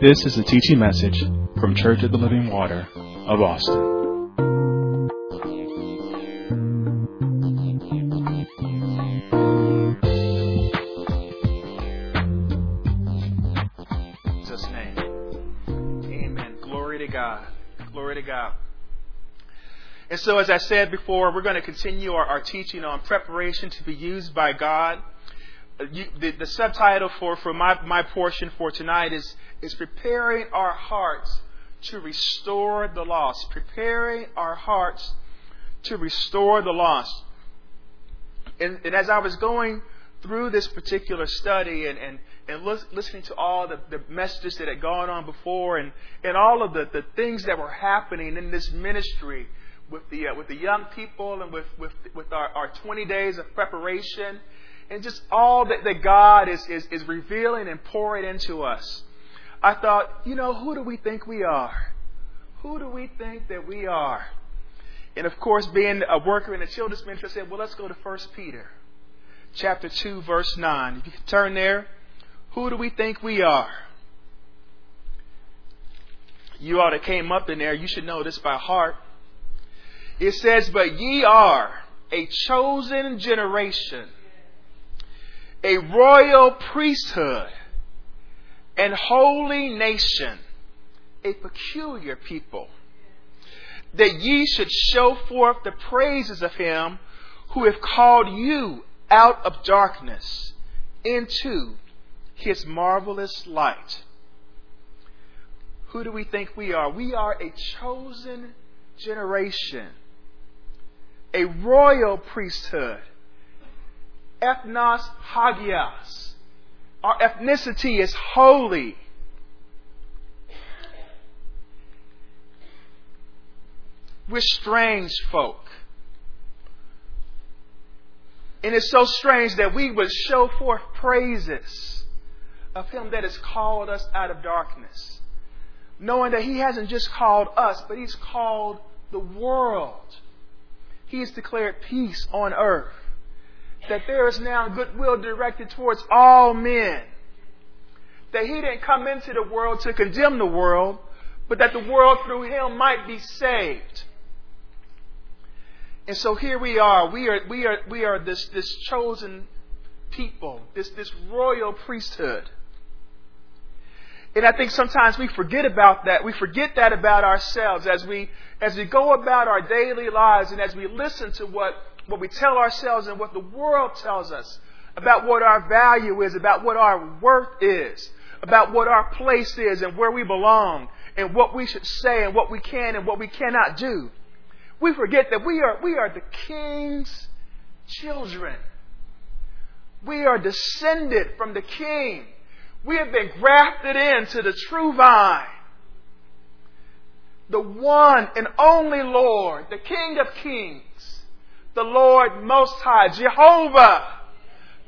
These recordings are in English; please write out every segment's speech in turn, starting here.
This is a teaching message from Church of the Living Water of Austin. Jesus' name. Amen. Glory to God. Glory to God. And so, as I said before, we're going to continue our, our teaching on preparation to be used by God. You, the, the subtitle for, for my, my portion for tonight is, is Preparing Our Hearts to Restore the Lost. Preparing our hearts to restore the lost. And, and as I was going through this particular study and, and, and lis- listening to all the, the messages that had gone on before and, and all of the, the things that were happening in this ministry with the, uh, with the young people and with, with, with our, our 20 days of preparation and just all that, that God is, is, is revealing and pouring into us, I thought, you know, who do we think we are? Who do we think that we are? And of course, being a worker in the children's ministry, I said, well, let's go to 1 Peter chapter 2, verse 9. If you can turn there, who do we think we are? You all that came up in there, you should know this by heart. It says, But ye are a chosen generation, a royal priesthood, and holy nation, a peculiar people, that ye should show forth the praises of him who hath called you out of darkness into his marvelous light. Who do we think we are? We are a chosen generation, a royal priesthood, ethnos hagios. Our ethnicity is holy. We're strange folk. And it's so strange that we would show forth praises of Him that has called us out of darkness. Knowing that He hasn't just called us, but He's called the world. He has declared peace on earth. That there is now goodwill directed towards all men. That He didn't come into the world to condemn the world, but that the world through Him might be saved. And so here we are. We are we are we are this this chosen people, this this royal priesthood. And I think sometimes we forget about that. We forget that about ourselves as we as we go about our daily lives and as we listen to what, what we tell ourselves and what the world tells us about what our value is, about what our worth is, about what our place is and where we belong, and what we should say and what we can and what we cannot do we forget that we are, we are the king's children. We are descended from the king. We have been grafted into the true vine. The one and only Lord, the King of kings, the Lord Most High, Jehovah,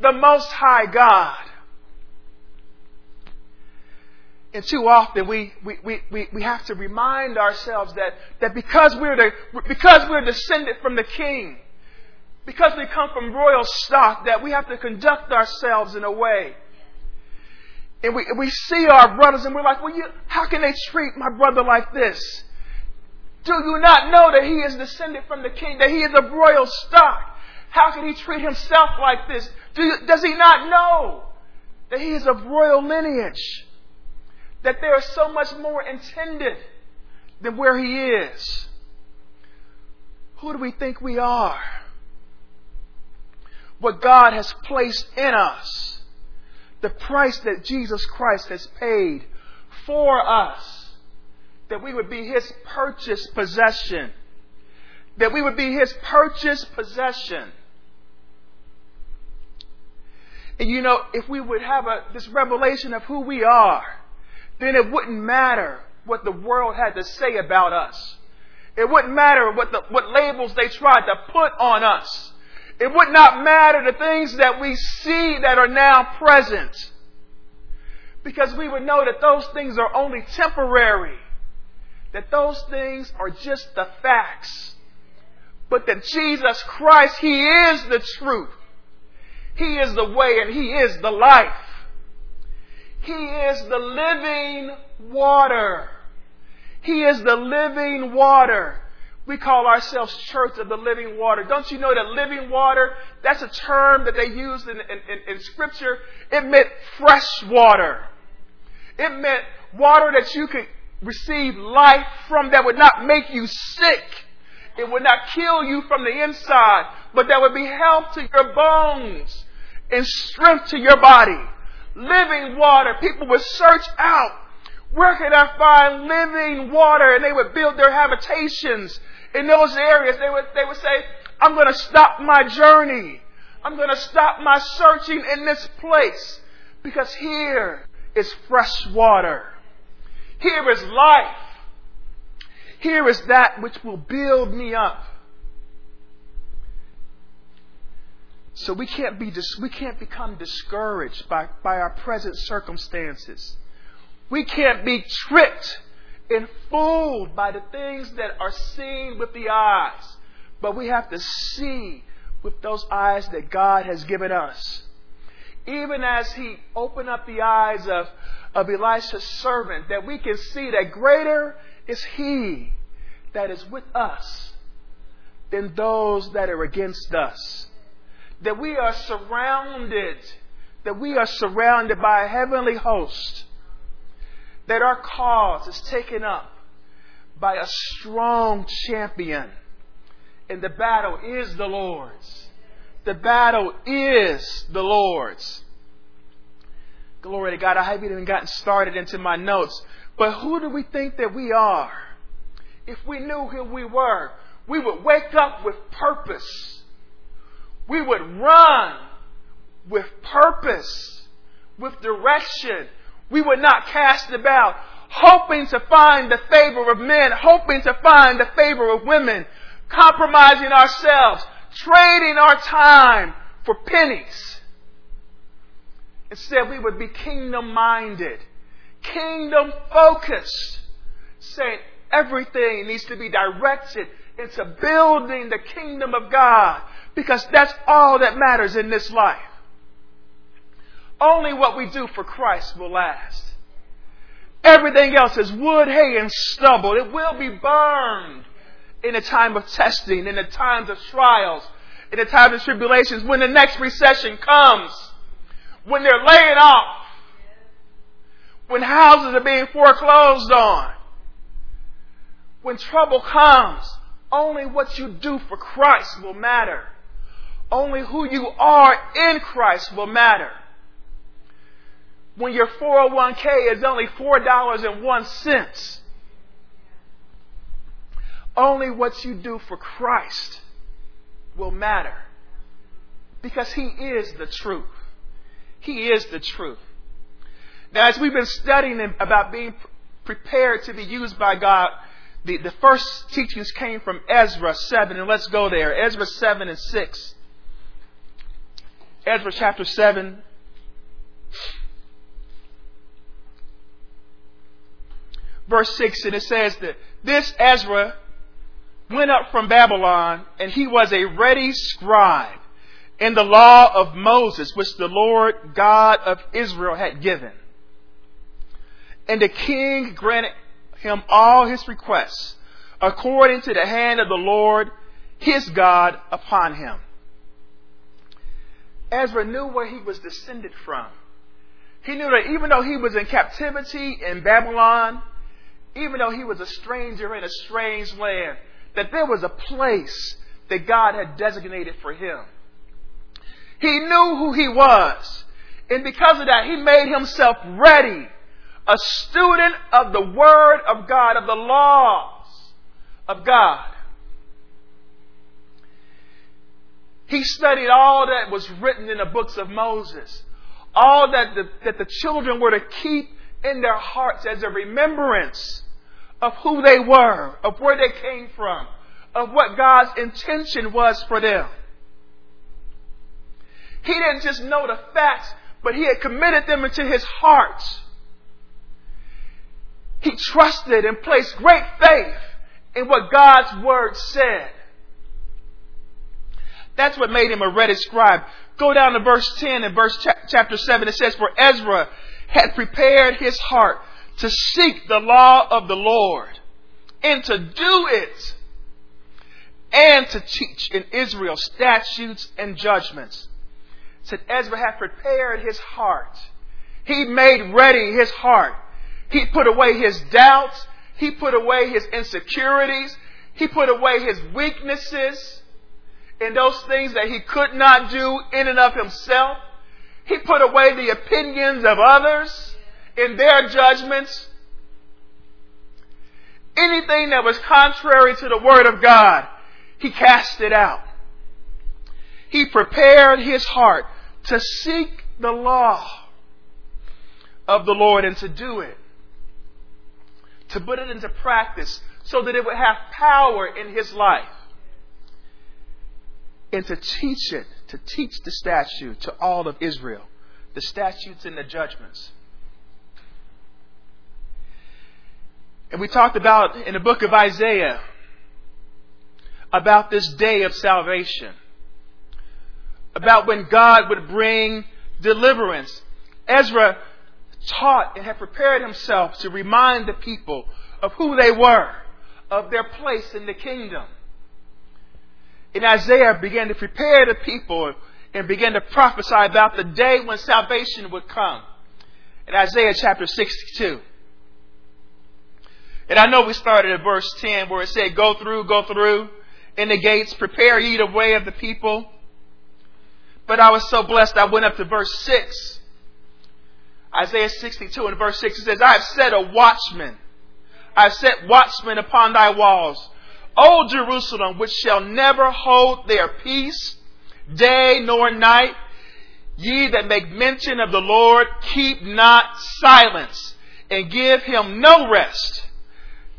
the Most High God. And too often we, we, we, we, we have to remind ourselves that, that because we're the, because we're descended from the king, because we come from royal stock, that we have to conduct ourselves in a way. And we, we see our brothers and we're like, well, you, how can they treat my brother like this? Do you not know that he is descended from the king, that he is of royal stock? How can he treat himself like this? Do you, does he not know that he is of royal lineage? that there is so much more intended than where He is. Who do we think we are? What God has placed in us, the price that Jesus Christ has paid for us, that we would be His purchased possession, that we would be His purchased possession. And you know, if we would have a, this revelation of who we are, then it wouldn't matter what the world had to say about us. It wouldn't matter what, the, what labels they tried to put on us. It would not matter the things that we see that are now present. Because we would know that those things are only temporary. That those things are just the facts. But that Jesus Christ, He is the truth. He is the way and He is the life. He is the living water. He is the living water. We call ourselves Church of the Living Water. Don't you know that living water, that's a term that they used in, in, in, Scripture. It meant fresh water. It meant water that you could receive life from that would not make you sick. It would not kill you from the inside, but that would be health to your bones and strength to your body. Living water. People would search out where can I find living water? And they would build their habitations in those areas. They would, they would say, I'm going to stop my journey. I'm going to stop my searching in this place because here is fresh water. Here is life. Here is that which will build me up. So we can't be we can't become discouraged by, by our present circumstances. We can't be tricked and fooled by the things that are seen with the eyes, but we have to see with those eyes that God has given us. Even as He opened up the eyes of, of Elisha's servant, that we can see that greater is He that is with us than those that are against us. That we are surrounded, that we are surrounded by a heavenly host that our cause is taken up by a strong champion. And the battle is the Lord's. The battle is the Lord's. Glory to God. I haven't even gotten started into my notes. But who do we think that we are? If we knew who we were, we would wake up with purpose. We would run with purpose, with direction, we would not cast about, hoping to find the favor of men, hoping to find the favor of women, compromising ourselves, trading our time for pennies. Instead, we would be kingdom minded, kingdom focused, saying everything needs to be directed into building the kingdom of God because that's all that matters in this life. Only what we do for Christ will last. Everything else is wood, hay, and stubble. It will be burned in a time of testing, in the times of trials, in the times of tribulations, when the next recession comes, when they're laying off, when houses are being foreclosed on, when trouble comes, only what you do for Christ will matter. Only who you are in Christ will matter when your 401k is only $4.01. Only what you do for Christ will matter. Because He is the truth. He is the truth. Now, as we've been studying about being prepared to be used by God, the, the first teachings came from Ezra 7, and let's go there. Ezra 7 and 6. Ezra chapter 7, verse 6, and it says that this Ezra went up from Babylon, and he was a ready scribe in the law of Moses, which the Lord God of Israel had given. And the king granted him all his requests, according to the hand of the Lord his God upon him. Ezra knew where he was descended from. He knew that even though he was in captivity in Babylon, even though he was a stranger in a strange land, that there was a place that God had designated for him. He knew who he was. And because of that, he made himself ready, a student of the Word of God, of the laws of God. He studied all that was written in the books of Moses, all that the, that the children were to keep in their hearts as a remembrance of who they were, of where they came from, of what God's intention was for them. He didn't just know the facts, but he had committed them into his heart. He trusted and placed great faith in what God's word said. That's what made him a ready scribe. Go down to verse 10 and verse chapter 7. It says, For Ezra had prepared his heart to seek the law of the Lord and to do it and to teach in Israel statutes and judgments. Said Ezra had prepared his heart. He made ready his heart. He put away his doubts. He put away his insecurities. He put away his weaknesses and those things that he could not do in and of himself. He put away the opinions of others in their judgments. Anything that was contrary to the Word of God, he cast it out. He prepared his heart to seek the law of the Lord and to do it, to put it into practice so that it would have power in his life, and to teach it, to teach the statute to all of Israel, the statutes and the judgments. And we talked about in the book of Isaiah about this day of salvation, about when God would bring deliverance. Ezra taught and had prepared himself to remind the people of who they were, of their place in the kingdom. And Isaiah began to prepare the people and began to prophesy about the day when salvation would come. In Isaiah chapter 62. And I know we started at verse 10 where it said, Go through, go through in the gates, prepare ye the way of the people. But I was so blessed I went up to verse 6. Isaiah 62 and verse 6 it says, I have set a watchman. I have set watchmen upon thy walls. O Jerusalem, which shall never hold their peace, day nor night. Ye that make mention of the Lord, keep not silence, and give him no rest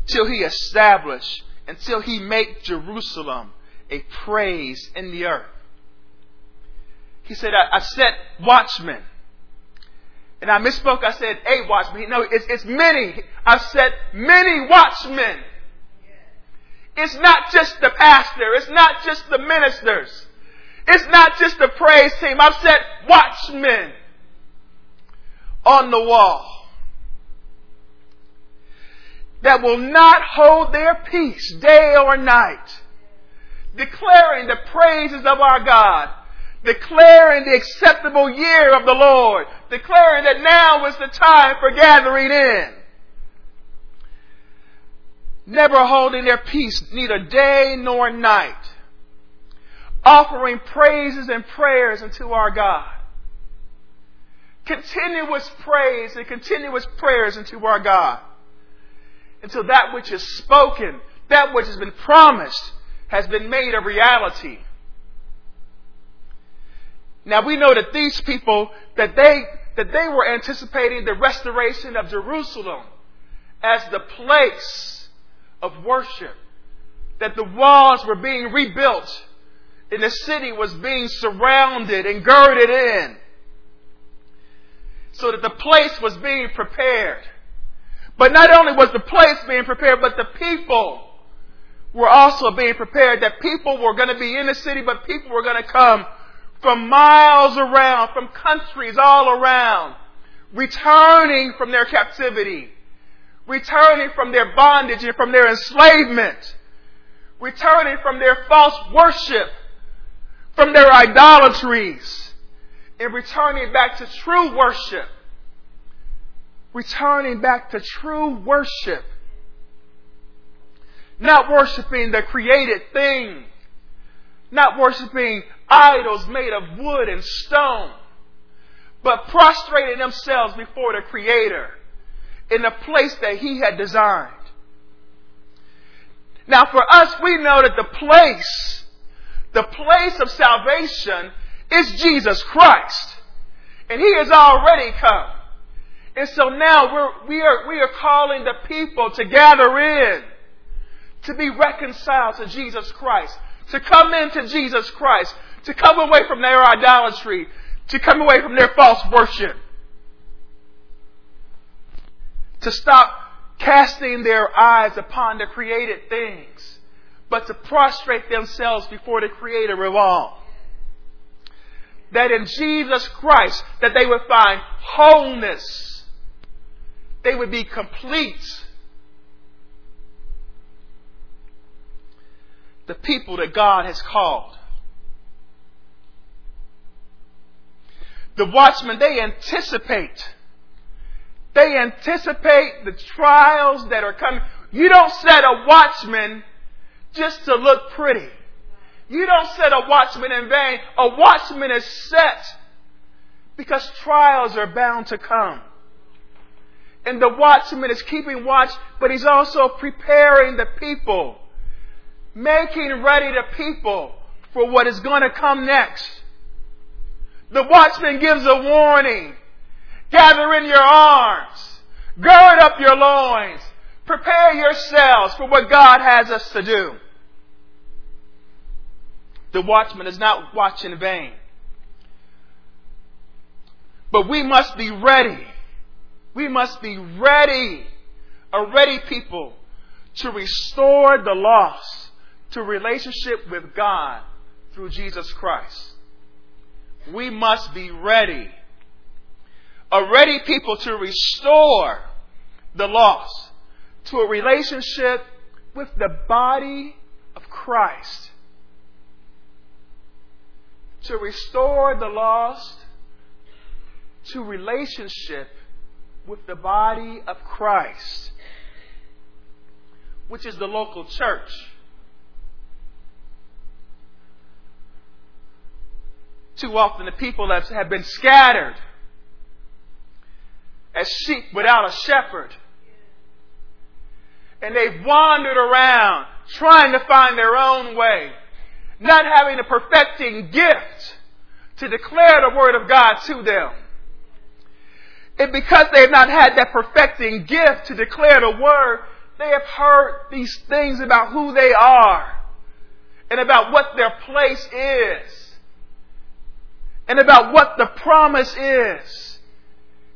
till he establish, until he make Jerusalem a praise in the earth. He said, I, I set watchmen. And I misspoke. I said a watchman. No, it's, it's many. I've set many watchmen. It's not just the pastor. It's not just the ministers. It's not just the praise team. I've set watchmen on the wall that will not hold their peace day or night, declaring the praises of our God, declaring the acceptable year of the Lord, declaring that now is the time for gathering in. Never holding their peace, neither day nor night, offering praises and prayers unto our God. Continuous praise and continuous prayers unto our God until that which is spoken, that which has been promised, has been made a reality. Now we know that these people, that they, that they were anticipating the restoration of Jerusalem as the place of worship. That the walls were being rebuilt and the city was being surrounded and girded in. So that the place was being prepared. But not only was the place being prepared, but the people were also being prepared. That people were going to be in the city, but people were going to come from miles around, from countries all around, returning from their captivity, returning from their bondage and from their enslavement, returning from their false worship, from their idolatries, and returning back to true worship returning back to true worship. Not worshiping the created thing. Not worshiping idols made of wood and stone. But prostrated themselves before the Creator in the place that He had designed. Now for us, we know that the place, the place of salvation is Jesus Christ. And He has already come. And so now we're, we are, we are calling the people to gather in, to be reconciled to Jesus Christ, to come into Jesus Christ, to come away from their idolatry, to come away from their false worship, to stop casting their eyes upon the created things, but to prostrate themselves before the Creator of all. That in Jesus Christ, that they would find wholeness they would be complete. The people that God has called. The watchmen, they anticipate. They anticipate the trials that are coming. You don't set a watchman just to look pretty. You don't set a watchman in vain. A watchman is set because trials are bound to come. And the watchman is keeping watch, but he's also preparing the people, making ready the people for what is going to come next. The watchman gives a warning. Gather in your arms. Gird up your loins. Prepare yourselves for what God has us to do. The watchman is not watch in vain. But we must be ready. We must be ready, a ready people, to restore the lost to relationship with God through Jesus Christ. We must be ready. A ready people to restore the lost to a relationship with the body of Christ. To restore the lost to relationship with the body of Christ, which is the local church. Too often the people have been scattered as sheep without a shepherd. And they've wandered around trying to find their own way, not having a perfecting gift to declare the word of God to them. And because they have not had that perfecting gift to declare the word, they have heard these things about who they are and about what their place is and about what the promise is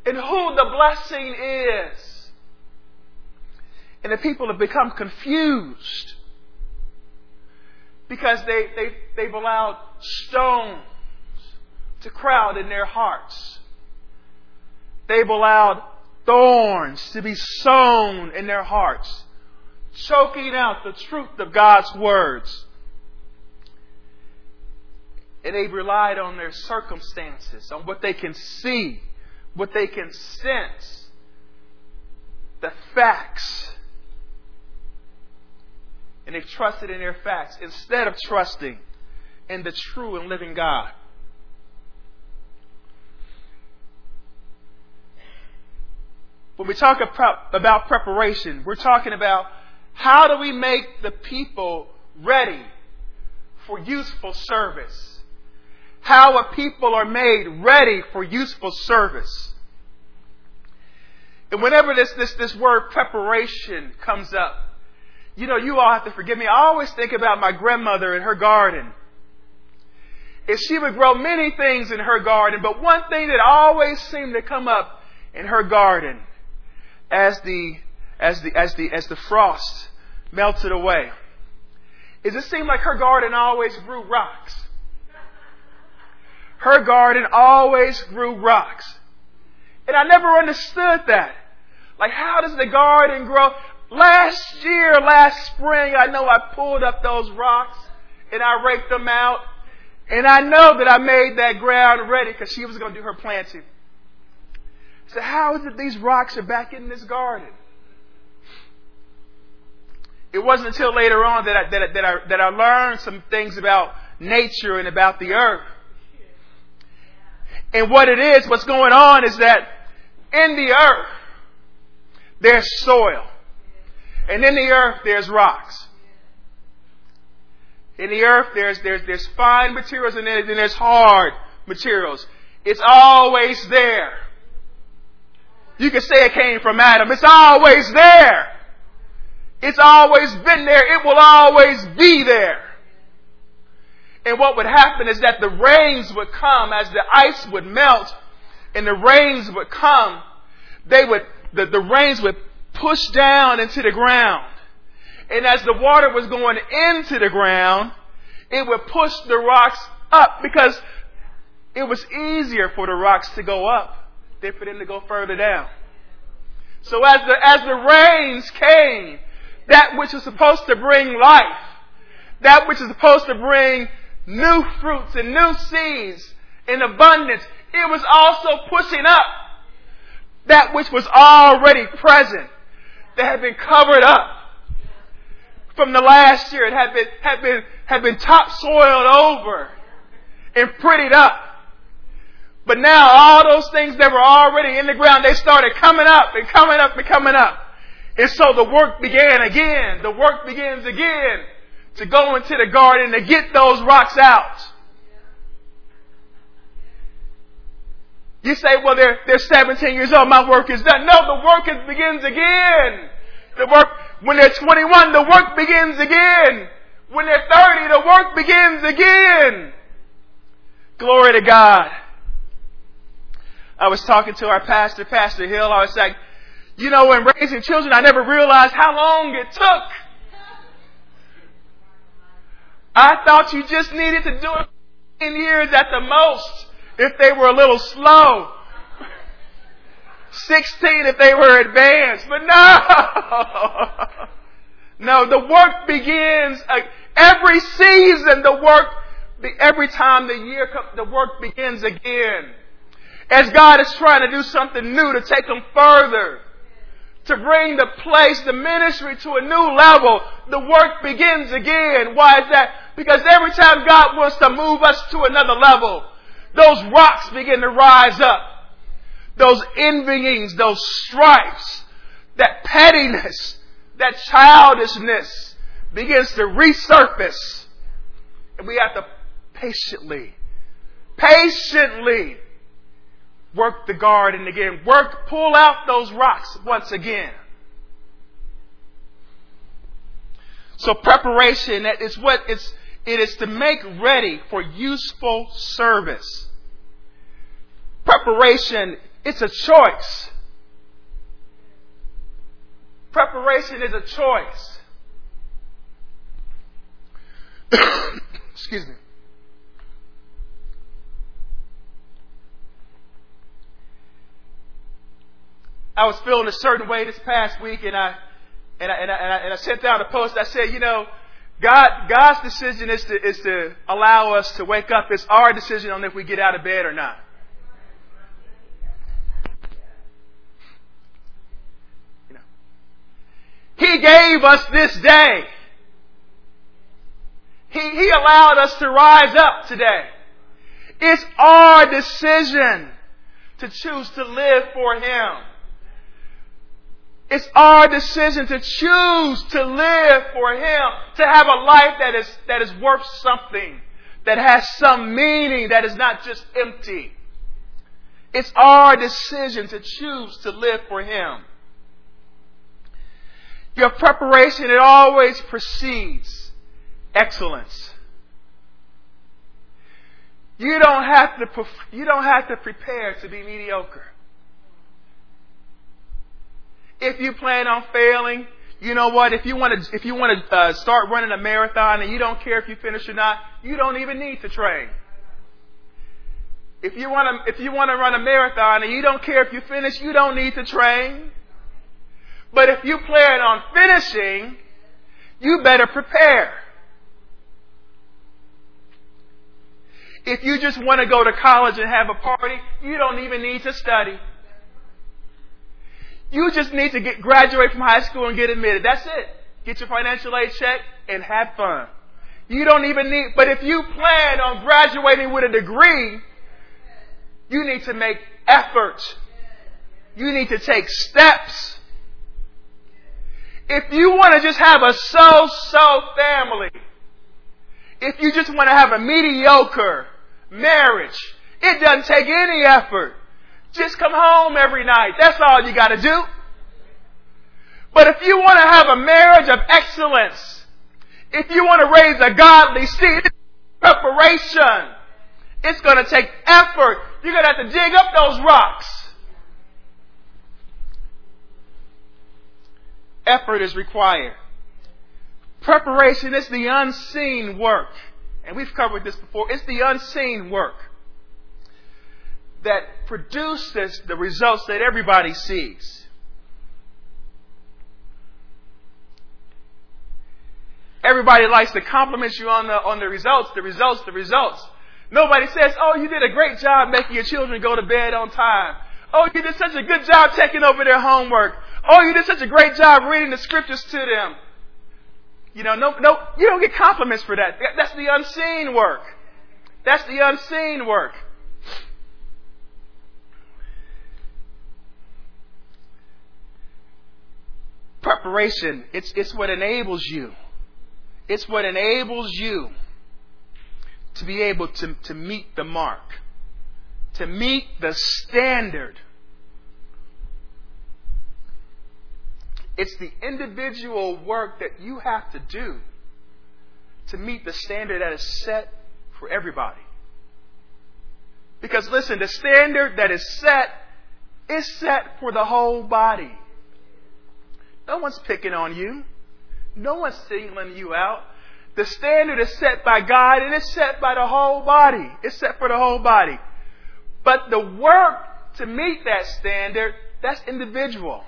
and who the blessing is. And the people have become confused because they, they, they've allowed stones to crowd in their hearts. They've allowed thorns to be sown in their hearts, choking out the truth of God's words. And they've relied on their circumstances, on what they can see, what they can sense, the facts. And they've trusted in their facts instead of trusting in the true and living God. When we talk about preparation, we're talking about how do we make the people ready for useful service? How a people are made ready for useful service. And whenever this, this, this word preparation comes up, you know, you all have to forgive me. I always think about my grandmother in her garden. And she would grow many things in her garden, but one thing that always seemed to come up in her garden as the as the as the as the frost melted away is it seemed like her garden always grew rocks. Her garden always grew rocks. And I never understood that. Like how does the garden grow? Last year, last spring, I know I pulled up those rocks and I raked them out. And I know that I made that ground ready because she was going to do her planting. So how is it these rocks are back in this garden? It wasn't until later on that I, that I, that I, that I learned some things about nature and about the earth. And what it is, what's going on is that in the earth, there's soil. And in the earth, there's rocks. In the earth, there's, there's, there's fine materials and then there's hard materials. It's always there. You can say it came from Adam. It's always there. It's always been there. It will always be there. And what would happen is that the rains would come as the ice would melt and the rains would come. They would, the, the rains would push down into the ground. And as the water was going into the ground, it would push the rocks up because it was easier for the rocks to go up than for them to go further down. So as the, as the rains came, that which is supposed to bring life, that which is supposed to bring new fruits and new seeds in abundance, it was also pushing up that which was already present, that had been covered up from the last year. It had been, had been, had been topsoiled over and prettied up. But now all those things that were already in the ground, they started coming up and coming up and coming up. And so the work began again. The work begins again to go into the garden to get those rocks out. You say, well, they're, they're 17 years old. My work is done. No, the work is, begins again. The work, when they're 21, the work begins again. When they're 30, the work begins again. Glory to God. I was talking to our pastor, Pastor Hill. I was like, you know, when raising children, I never realized how long it took. I thought you just needed to do it in years at the most if they were a little slow. 16 if they were advanced. But no! No, the work begins uh, every season. The work, every time the year comes, the work begins again. As God is trying to do something new to take them further, to bring the place, the ministry to a new level, the work begins again. Why is that? Because every time God wants to move us to another level, those rocks begin to rise up. Those envyings, those stripes, that pettiness, that childishness begins to resurface. And we have to patiently, patiently work the garden again. Work, pull out those rocks once again. So preparation is what it's, it is to make ready for useful service. Preparation, it's a choice. Preparation is a choice. Excuse me. I was feeling a certain way this past week, and I and I, and I, and I, sent out a post. I said, you know, God God's decision is to is to allow us to wake up. It's our decision on if we get out of bed or not. You know, He gave us this day. He He allowed us to rise up today. It's our decision to choose to live for Him. It's our decision to choose to live for Him, to have a life that is, that is worth something, that has some meaning, that is not just empty. It's our decision to choose to live for Him. Your preparation, it always precedes excellence. You don't have to, you don't have to prepare to be mediocre. If you plan on failing, you know what? If you want to, if you want to uh, start running a marathon and you don't care if you finish or not, you don't even need to train. If you want to, if you want to run a marathon and you don't care if you finish, you don't need to train. But if you plan on finishing, you better prepare. If you just want to go to college and have a party, you don't even need to study. You just need to get graduate from high school and get admitted. That's it. Get your financial aid check and have fun. You don't even need, but if you plan on graduating with a degree, you need to make effort. You need to take steps. If you want to just have a so-so family, if you just want to have a mediocre marriage, it doesn't take any effort. Just come home every night. That's all you got to do. But if you want to have a marriage of excellence, if you want to raise a godly seed, preparation. It's going to take effort. You're going to have to dig up those rocks. Effort is required. Preparation is the unseen work. And we've covered this before. It's the unseen work that produces the results that everybody sees. Everybody likes to compliment you on the, on the results, the results, the results. Nobody says, oh, you did a great job making your children go to bed on time. Oh, you did such a good job checking over their homework. Oh, you did such a great job reading the scriptures to them. You know, no, no, you don't get compliments for that. That's the unseen work. That's the unseen work. Preparation, it's, it's what enables you. It's what enables you to be able to, to meet the mark, to meet the standard. It's the individual work that you have to do to meet the standard that is set for everybody. Because listen, the standard that is set is set for the whole body. No one's picking on you. No one's singling you out. The standard is set by God and it's set by the whole body. It's set for the whole body. But the work to meet that standard, that's individual.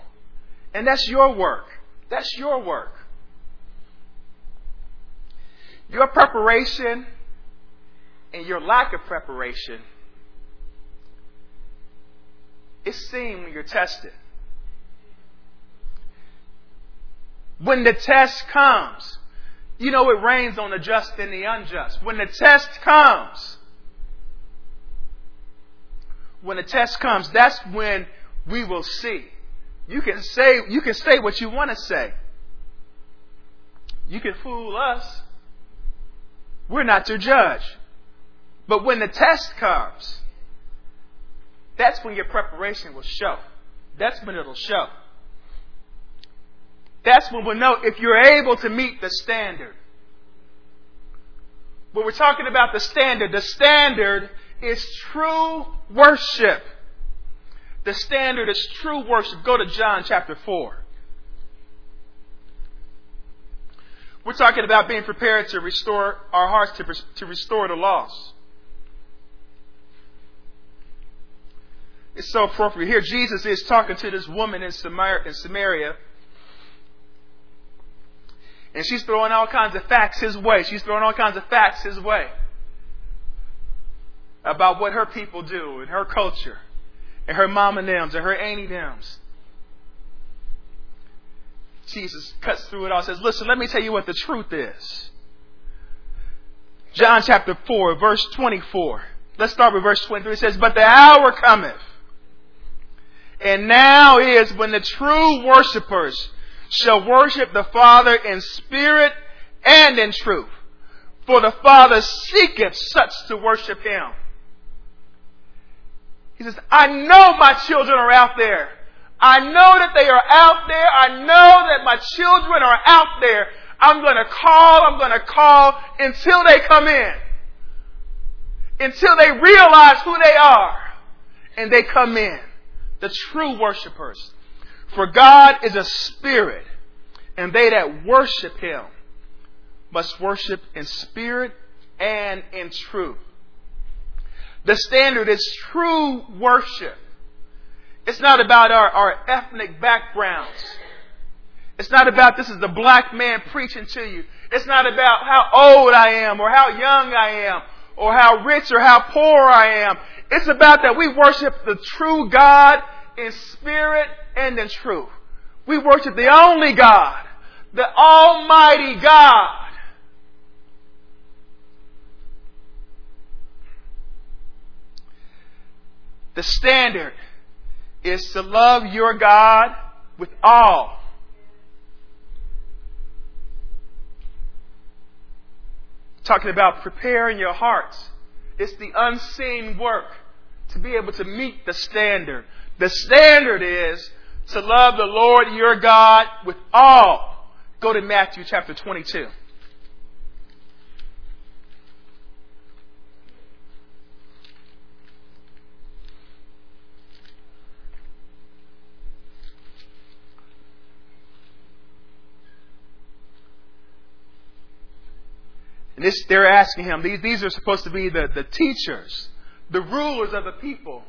And that's your work. That's your work. Your preparation and your lack of preparation is seen when you're tested. When the test comes, you know it rains on the just and the unjust. When the test comes, when the test comes, that's when we will see. You can say you can say what you want to say. You can fool us. We're not your judge. But when the test comes, that's when your preparation will show. That's when it'll show. That's when we'll know if you're able to meet the standard. But we're talking about the standard. The standard is true worship. The standard is true worship. Go to John chapter 4. We're talking about being prepared to restore our hearts to, to restore the lost. It's so appropriate. Here, Jesus is talking to this woman in Samaria, and she's throwing all kinds of facts his way. She's throwing all kinds of facts his way about what her people do and her culture and her mama names and her auntie names. Jesus cuts through it all and says, Listen, let me tell you what the truth is. John chapter 4, verse 24. Let's start with verse 23. It says, But the hour cometh and now is when the true worshippers shall worship the Father in spirit and in truth. For the Father seeketh such to worship Him. He says, I know my children are out there. I know that they are out there. I know that my children are out there. I'm going to call, I'm going to call until they come in. Until they realize who they are. And they come in the true worshipers. For God is a spirit, and they that worship him must worship in spirit and in truth. The standard is true worship. It's not about our, our ethnic backgrounds. It's not about this is the black man preaching to you. It's not about how old I am or how young I am or how rich or how poor I am. It's about that we worship the true God in spirit and in truth. We worship the only God, the Almighty God. The standard is to love your God with all. Talking about preparing your hearts. It's the unseen work to be able to meet the standard. The standard is to love the Lord your God with all. Go to Matthew chapter 22. And this, they're asking him, these, these are supposed to be the, the teachers, the rulers of the people.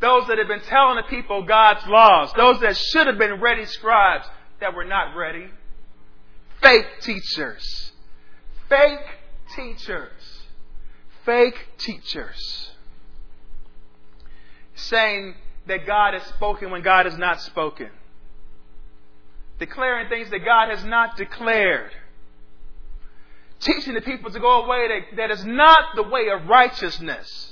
Those that have been telling the people God's laws. Those that should have been ready scribes that were not ready. fake teachers. Fake teachers. Fake teachers. Saying that God has spoken when God has not spoken. Declaring things that God has not declared. Teaching the people to go a way that, that is not the way of righteousness.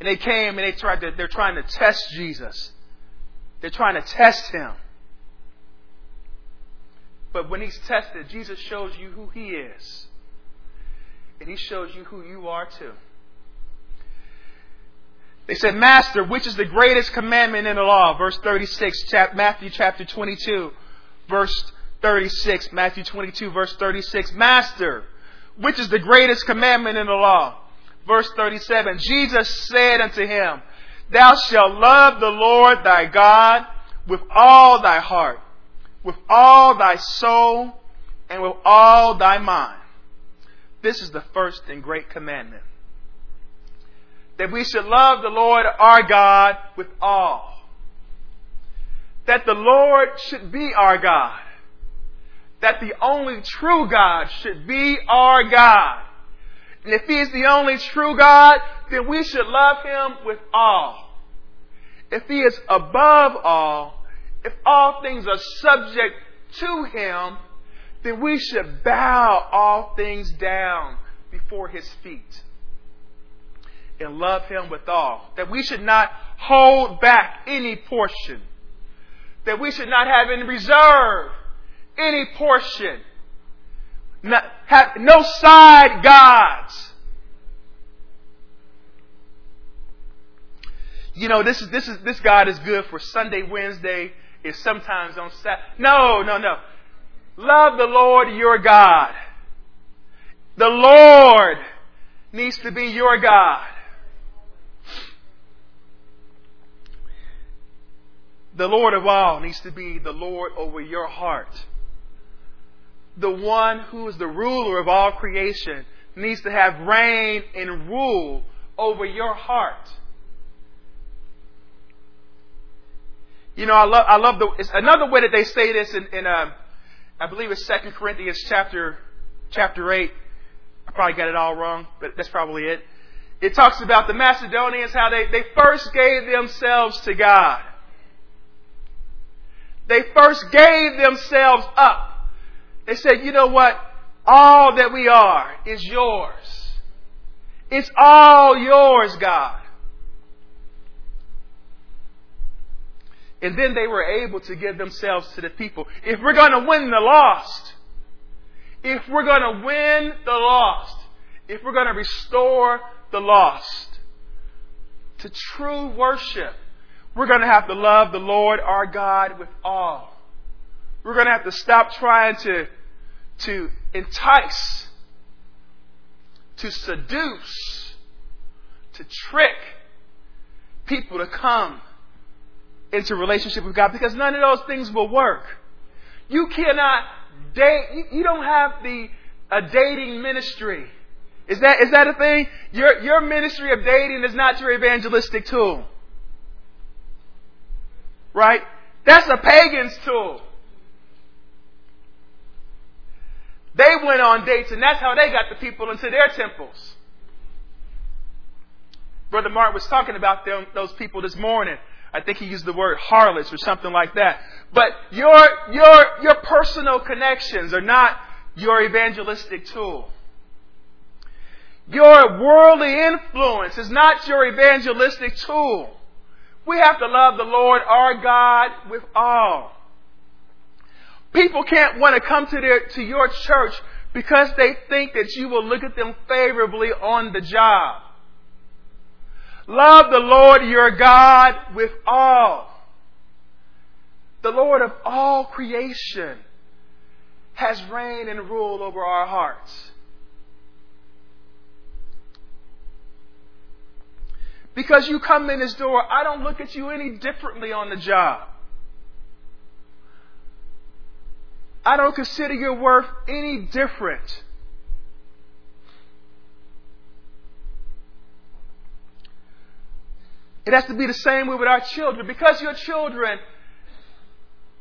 And they came and they tried to, they're trying to test Jesus. They're trying to test him. But when he's tested, Jesus shows you who he is. And he shows you who you are too. They said, Master, which is the greatest commandment in the law? Verse 36, chap- Matthew chapter 22, verse 36. Matthew 22, verse 36. Master, which is the greatest commandment in the law? Verse 37. Jesus said unto him, Thou shalt love the Lord thy God with all thy heart, with all thy soul, and with all thy mind. This is the first and great commandment that we should love the Lord our God with all. That the Lord should be our God. That the only true God should be our God. And if He is the only true God, then we should love Him with all. If He is above all, if all things are subject to Him, then we should bow all things down before His feet and love Him with all. That we should not hold back any portion. That we should not have in reserve any portion. No side gods. You know, this is this is this God is good for Sunday, Wednesday, is sometimes on Saturday. No, no, no. Love the Lord your God. The Lord needs to be your God. The Lord of all needs to be the Lord over your heart. The one who is the ruler of all creation needs to have reign and rule over your heart. You know, I love, I love the, it's another way that they say this in, in uh, I believe it's Second Corinthians chapter, chapter 8. I probably got it all wrong, but that's probably it. It talks about the Macedonians, how they, they first gave themselves to God. They first gave themselves up. They said, you know what? All that we are is yours. It's all yours, God. And then they were able to give themselves to the people. If we're going to win the lost, if we're going to win the lost, if we're going to restore the lost to true worship, we're going to have to love the Lord our God with all. We're going to have to stop trying to, to entice, to seduce, to trick people to come into relationship with God because none of those things will work. You cannot date, you don't have the, a dating ministry. Is that, is that a thing? Your, your ministry of dating is not your evangelistic tool. Right? That's a pagan's tool. They went on dates and that's how they got the people into their temples. Brother Mark was talking about them, those people this morning. I think he used the word harlots or something like that. But your, your, your personal connections are not your evangelistic tool. Your worldly influence is not your evangelistic tool. We have to love the Lord our God with all. People can't want to come to their, to your church because they think that you will look at them favorably on the job. Love the Lord your God with all. The Lord of all creation has reign and rule over our hearts. Because you come in this door, I don't look at you any differently on the job. I don't consider your worth any different. It has to be the same way with our children. Because your children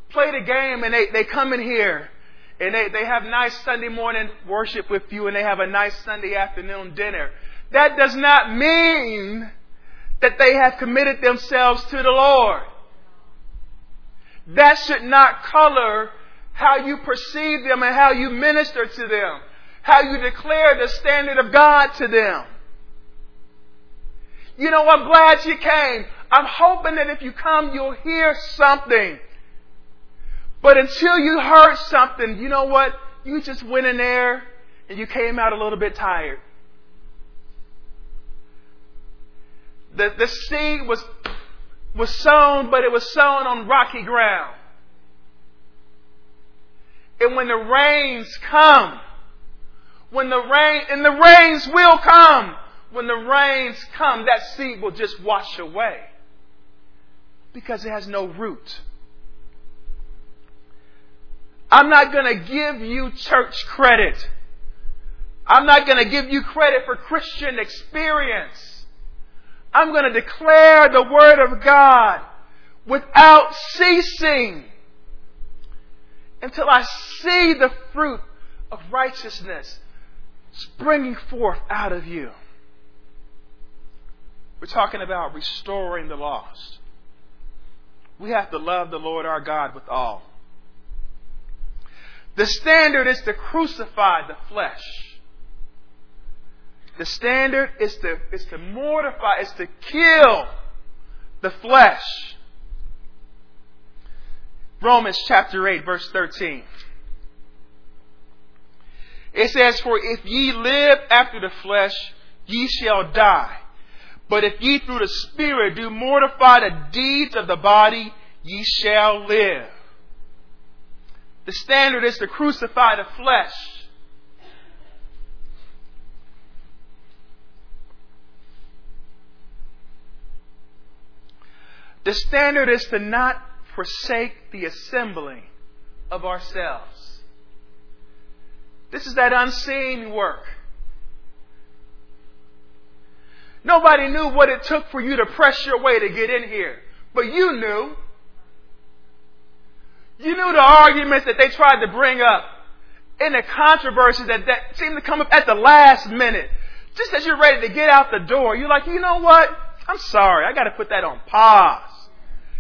play the game and they, they come in here and they, they have nice Sunday morning worship with you and they have a nice Sunday afternoon dinner. That does not mean that they have committed themselves to the Lord. That should not color how you perceive them and how you minister to them, how you declare the standard of God to them. You know, I'm glad you came. I'm hoping that if you come, you'll hear something. But until you heard something, you know what? You just went in there and you came out a little bit tired. The, the seed was, was sown, but it was sown on rocky ground. And when the rains come, when the rain, and the rains will come, when the rains come, that seed will just wash away. Because it has no root. I'm not going to give you church credit. I'm not going to give you credit for Christian experience. I'm going to declare the Word of God without ceasing until I see the fruit of righteousness springing forth out of you. We're talking about restoring the lost. We have to love the Lord our God with all. The standard is to crucify the flesh. The standard is to, is to mortify, is to kill the flesh. Romans chapter 8, verse 13. It says, For if ye live after the flesh, ye shall die. But if ye through the Spirit do mortify the deeds of the body, ye shall live. The standard is to crucify the flesh. The standard is to not forsake the assembling of ourselves. This is that unseen work. Nobody knew what it took for you to press your way to get in here, but you knew. You knew the arguments that they tried to bring up and the controversies that, that seemed to come up at the last minute. Just as you're ready to get out the door, you're like, you know what? I'm sorry. I got to put that on pause.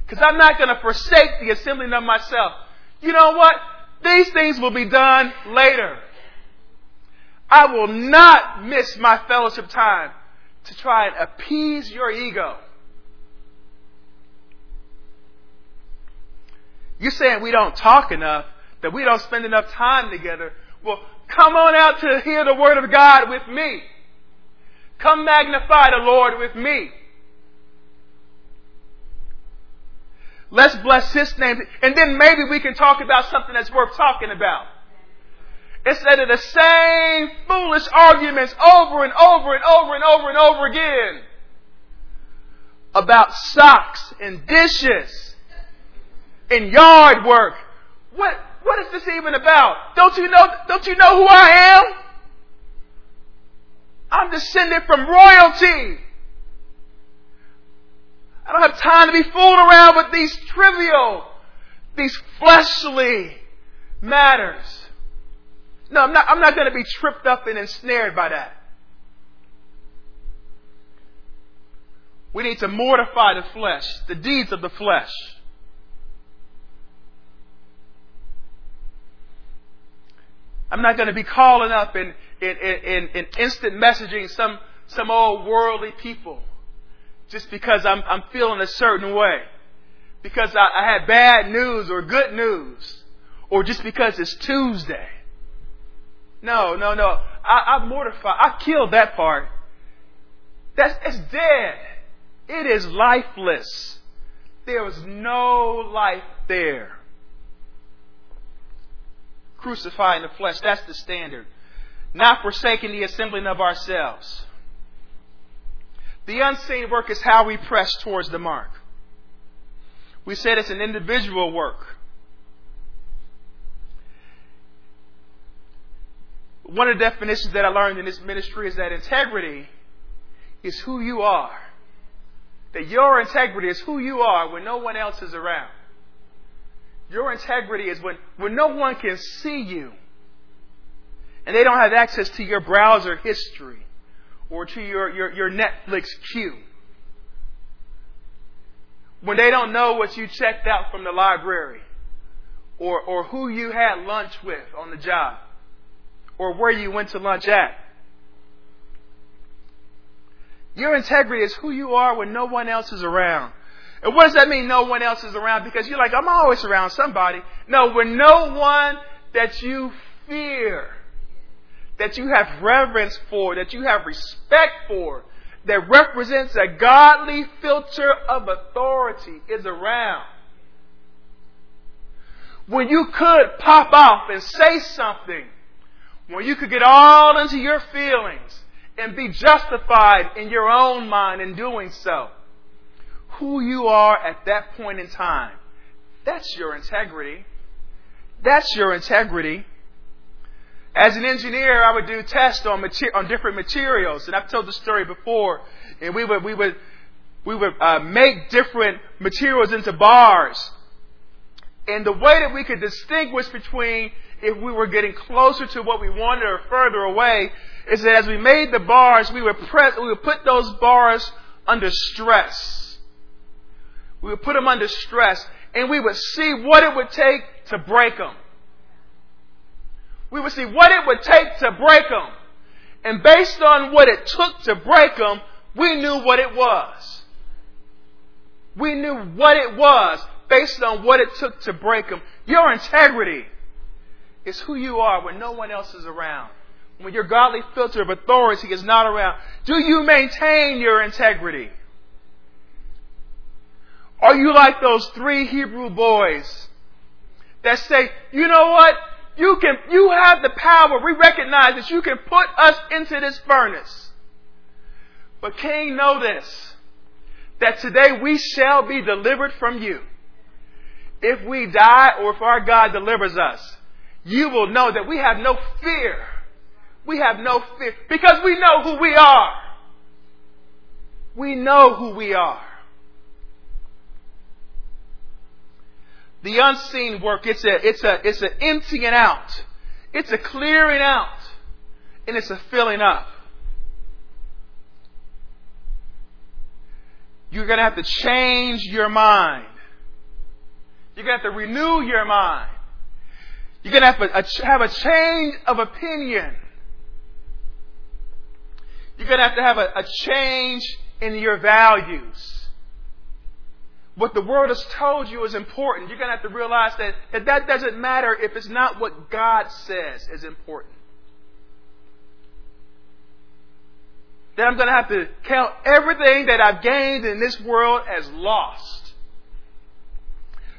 Because I'm not going to forsake the assembling of myself. You know what? These things will be done later. I will not miss my fellowship time to try and appease your ego. You're saying we don't talk enough, that we don't spend enough time together. Well, come on out to hear the Word of God with me. Come magnify the Lord with me. Let's bless His name. And then maybe we can talk about something that's worth talking about. Instead of the same foolish arguments over and over and over and over and over again about socks and dishes and yard work. What, what is this even about? Don't you know, don't you know who I am? I'm descended from royalty. I don't have time to be fooled around with these trivial, these fleshly matters. No, I'm not, I'm not going to be tripped up and ensnared by that. We need to mortify the flesh, the deeds of the flesh. I'm not going to be calling up in, in, in, in instant messaging some, some old worldly people just because I'm, I'm feeling a certain way. Because I, I had bad news or good news. Or just because it's Tuesday. No, no, no. I, I mortify. I killed that part. That's it's dead. It is lifeless. There was no life there crucifying the flesh. That's the standard. Not forsaking the assembling of ourselves. The unseen work is how we press towards the mark. We said it's an individual work. One of the definitions that I learned in this ministry is that integrity is who you are. That your integrity is who you are when no one else is around. Your integrity is when, when no one can see you and they don't have access to your browser history or to your, your, your Netflix queue. When they don't know what you checked out from the library or, or who you had lunch with on the job or where you went to lunch at. Your integrity is who you are when no one else is around. And what does that mean, no one else is around? Because you're like, I'm always around somebody. No, when no one that you fear, that you have reverence for, that you have respect for, that represents a godly filter of authority is around. When you could pop off and say something, when you could get all into your feelings and be justified in your own mind in doing so who you are at that point in time. That's your integrity. That's your integrity. As an engineer, I would do tests on, mater- on different materials, and I've told the story before. And we would we would we would uh, make different materials into bars, and the way that we could distinguish between if we were getting closer to what we wanted or further away is that as we made the bars, we would press we would put those bars under stress. We would put them under stress and we would see what it would take to break them. We would see what it would take to break them. And based on what it took to break them, we knew what it was. We knew what it was based on what it took to break them. Your integrity is who you are when no one else is around. When your godly filter of authority is not around. Do you maintain your integrity? Are you like those three Hebrew boys that say, you know what? You can, you have the power. We recognize that you can put us into this furnace. But King, know this, that today we shall be delivered from you. If we die or if our God delivers us, you will know that we have no fear. We have no fear because we know who we are. We know who we are. The unseen work. It's a, it's a, it's an emptying out. It's a clearing out. And it's a filling up. You're going to have to change your mind. You're going to have to renew your mind. You're going to have to uh, have a change of opinion. You're going to have to have a, a change in your values what the world has told you is important. You're going to have to realize that, that that doesn't matter if it's not what God says is important. That I'm going to have to count everything that I've gained in this world as lost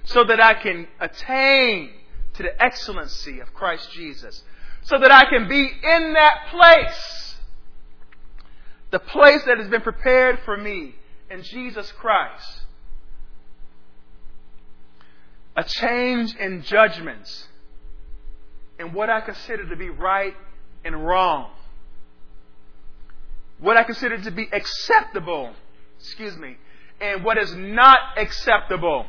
so that I can attain to the excellency of Christ Jesus. So that I can be in that place. The place that has been prepared for me in Jesus Christ a change in judgments in what I consider to be right and wrong. What I consider to be acceptable, excuse me, and what is not acceptable.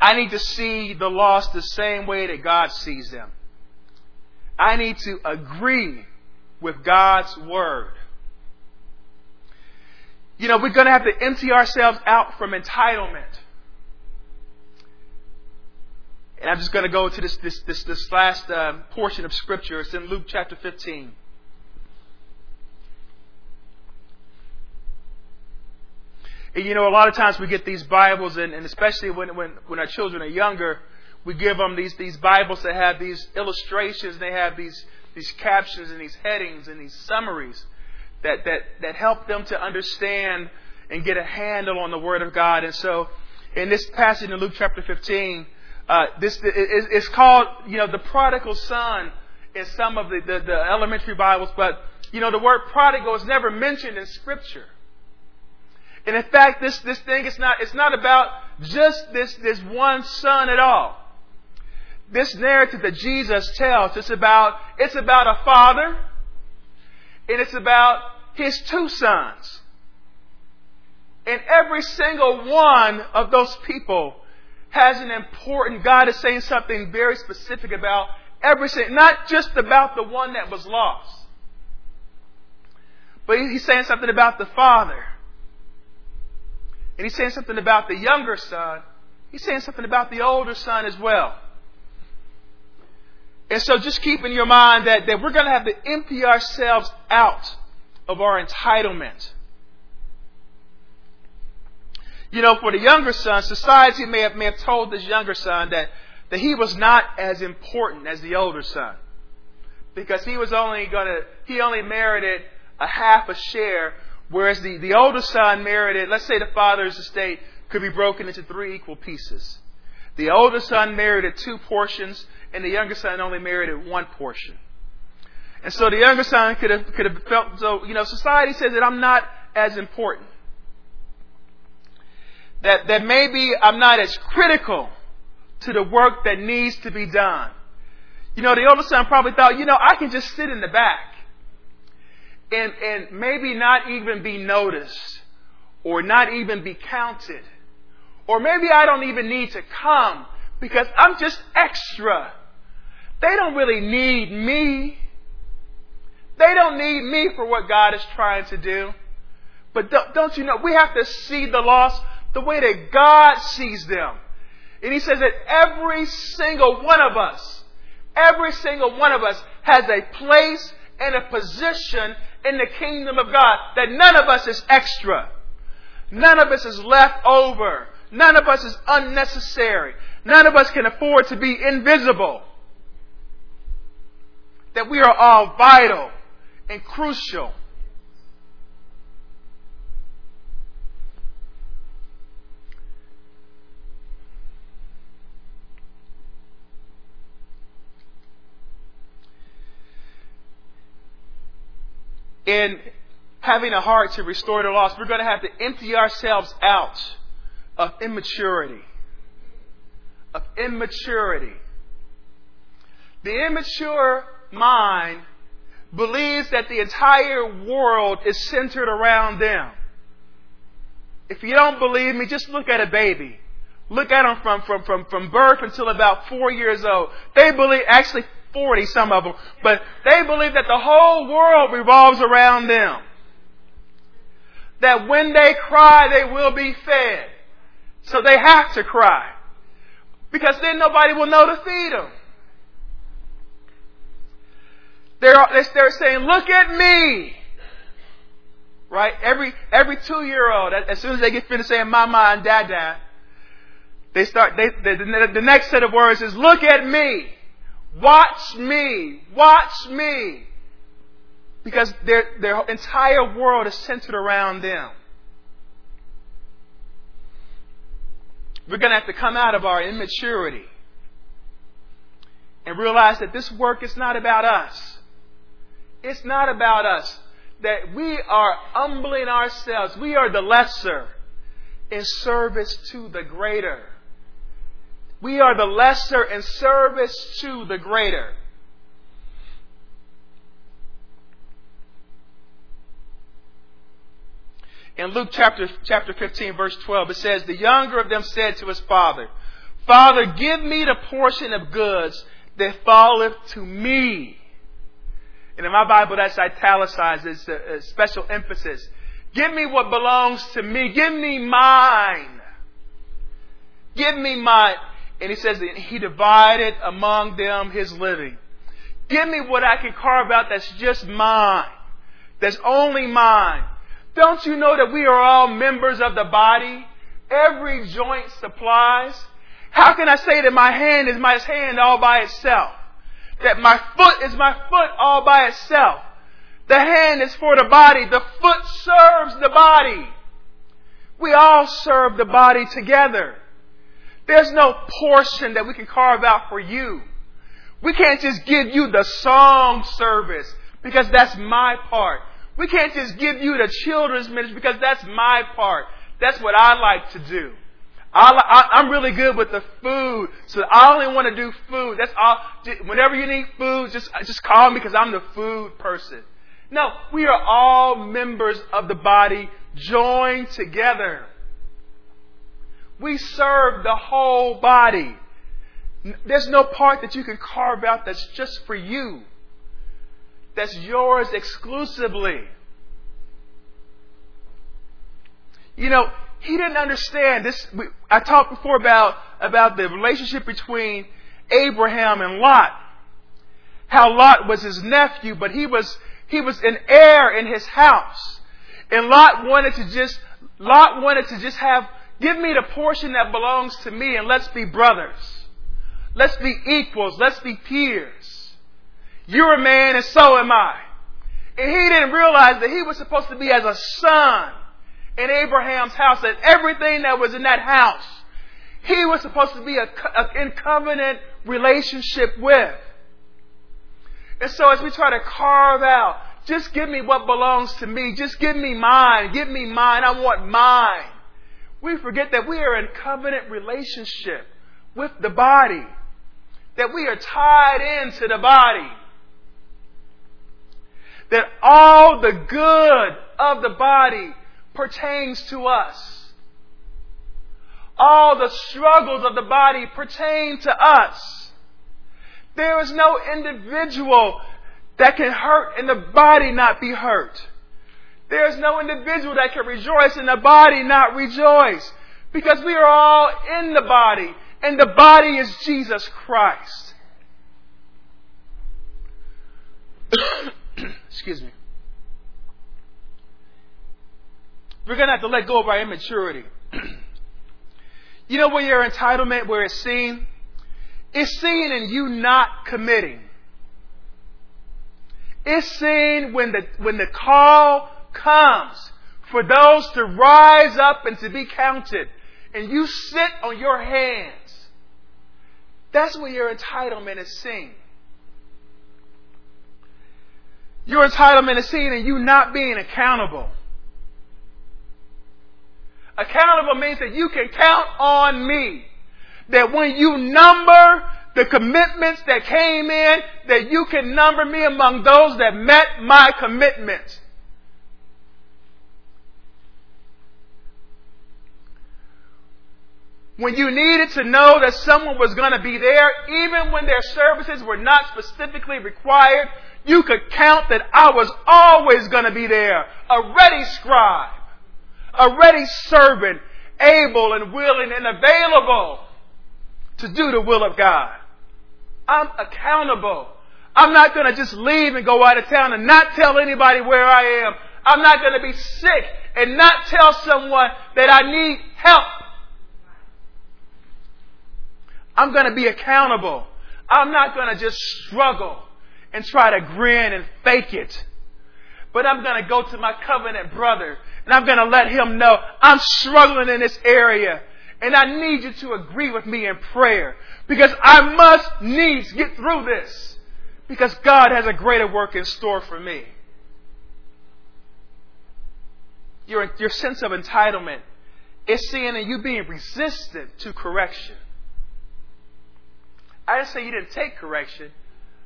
I need to see the lost the same way that God sees them. I need to agree with God's Word. You know, we're going to have to empty ourselves out from entitlement. And I'm just going to go to this, this, this, this last uh, portion of Scripture. It's in Luke chapter 15. And you know, a lot of times we get these Bibles, and, and especially when, when, when our children are younger, we give them these, these Bibles that have these illustrations, and they have these, these captions and these headings and these summaries that, that, that help them to understand and get a handle on the Word of God. And so, in this passage in Luke chapter 15, uh, this it's called, you know, the prodigal son in some of the, the, the elementary Bibles, but, you know, the word prodigal is never mentioned in Scripture. And in fact, this, this thing is not, it's not about just this, this one son at all. This narrative that Jesus tells, it's about, it's about a father and it's about his two sons. And every single one of those people has an important, God is saying something very specific about every single, not just about the one that was lost. But he's saying something about the father. And he's saying something about the younger son. He's saying something about the older son as well. And so just keep in your mind that, that we're going to have to empty ourselves out of our entitlement. You know, for the younger son, society may have, may have told this younger son that, that he was not as important as the older son. Because he was only gonna, he only merited a half a share, whereas the, the older son merited, let's say the father's estate could be broken into three equal pieces. The older son merited two portions, and the younger son only merited one portion. And so the younger son could have, could have felt, so, you know, society says that I'm not as important. That, that maybe I'm not as critical to the work that needs to be done. You know, the older son probably thought, you know, I can just sit in the back and, and maybe not even be noticed or not even be counted. Or maybe I don't even need to come because I'm just extra. They don't really need me. They don't need me for what God is trying to do. But don't you know, we have to see the lost the way that God sees them. And He says that every single one of us, every single one of us has a place and a position in the kingdom of God. That none of us is extra. None of us is left over. None of us is unnecessary. None of us can afford to be invisible. That we are all vital and crucial. In having a heart to restore the lost, we're going to have to empty ourselves out of immaturity. Of immaturity. The immature mind believes that the entire world is centered around them. If you don't believe me, just look at a baby. Look at them from, from, from, from birth until about four years old. They believe, actually 40, some of them, but they believe that the whole world revolves around them. That when they cry, they will be fed. So they have to cry. Because then nobody will know to feed them. They're, they're saying, look at me. Right? Every, every two year old, as soon as they get finished saying mama and dada, they start, they, the, the next set of words is, look at me. Watch me. Watch me. Because their, their entire world is centered around them. We're going to have to come out of our immaturity and realize that this work is not about us. It's not about us. That we are humbling ourselves. We are the lesser in service to the greater. We are the lesser in service to the greater. In Luke chapter, chapter 15, verse 12, it says, The younger of them said to his father, Father, give me the portion of goods that falleth to me. And in my Bible, that's italicized. It's a, uh, a uh, special emphasis. Give me what belongs to me. Give me mine. Give me mine. And he says that he divided among them his living. Give me what I can carve out that's just mine. That's only mine. Don't you know that we are all members of the body? Every joint supplies. How can I say that my hand is my hand all by itself? That my foot is my foot all by itself? The hand is for the body. The foot serves the body. We all serve the body together. There's no portion that we can carve out for you. We can't just give you the song service because that's my part. We can't just give you the children's ministry because that's my part. That's what I like to do. I, am really good with the food, so I only want to do food. That's all. Whenever you need food, just just call me because I'm the food person. No, we are all members of the body joined together. We serve the whole body. There's no part that you can carve out that's just for you. That's yours exclusively. You know, he didn't understand this. I talked before about, about the relationship between Abraham and Lot. How Lot was his nephew, but he was, he was an heir in his house. And Lot wanted to just, Lot wanted to just have, give me the portion that belongs to me and let's be brothers. Let's be equals. Let's be peers. You're a man and so am I. And he didn't realize that he was supposed to be as a son in Abraham's house, that everything that was in that house, he was supposed to be a, a, in covenant relationship with. And so as we try to carve out, just give me what belongs to me. Just give me mine. Give me mine. I want mine. We forget that we are in covenant relationship with the body. That we are tied into the body. That all the good of the body pertains to us. All the struggles of the body pertain to us. There is no individual that can hurt and the body not be hurt. There is no individual that can rejoice and the body not rejoice. Because we are all in the body, and the body is Jesus Christ. Excuse me. We're going to have to let go of our immaturity. you know where your entitlement, where it's seen? It's seen in you not committing. It's seen when the, when the call comes for those to rise up and to be counted, and you sit on your hands. That's where your entitlement is seen. Your entitlement is seen in you not being accountable. Accountable means that you can count on me. That when you number the commitments that came in, that you can number me among those that met my commitments. When you needed to know that someone was going to be there, even when their services were not specifically required, you could count that I was always going to be there, a ready scribe a ready servant, able and willing and available to do the will of God. I'm accountable. I'm not going to just leave and go out of town and not tell anybody where I am. I'm not going to be sick and not tell someone that I need help. I'm going to be accountable. I'm not going to just struggle and try to grin and fake it. But I'm going to go to my covenant brother and I'm going to let him know I'm struggling in this area. And I need you to agree with me in prayer because I must needs get through this because God has a greater work in store for me. Your, your sense of entitlement is seeing in you being resistant to correction. I didn't say you didn't take correction.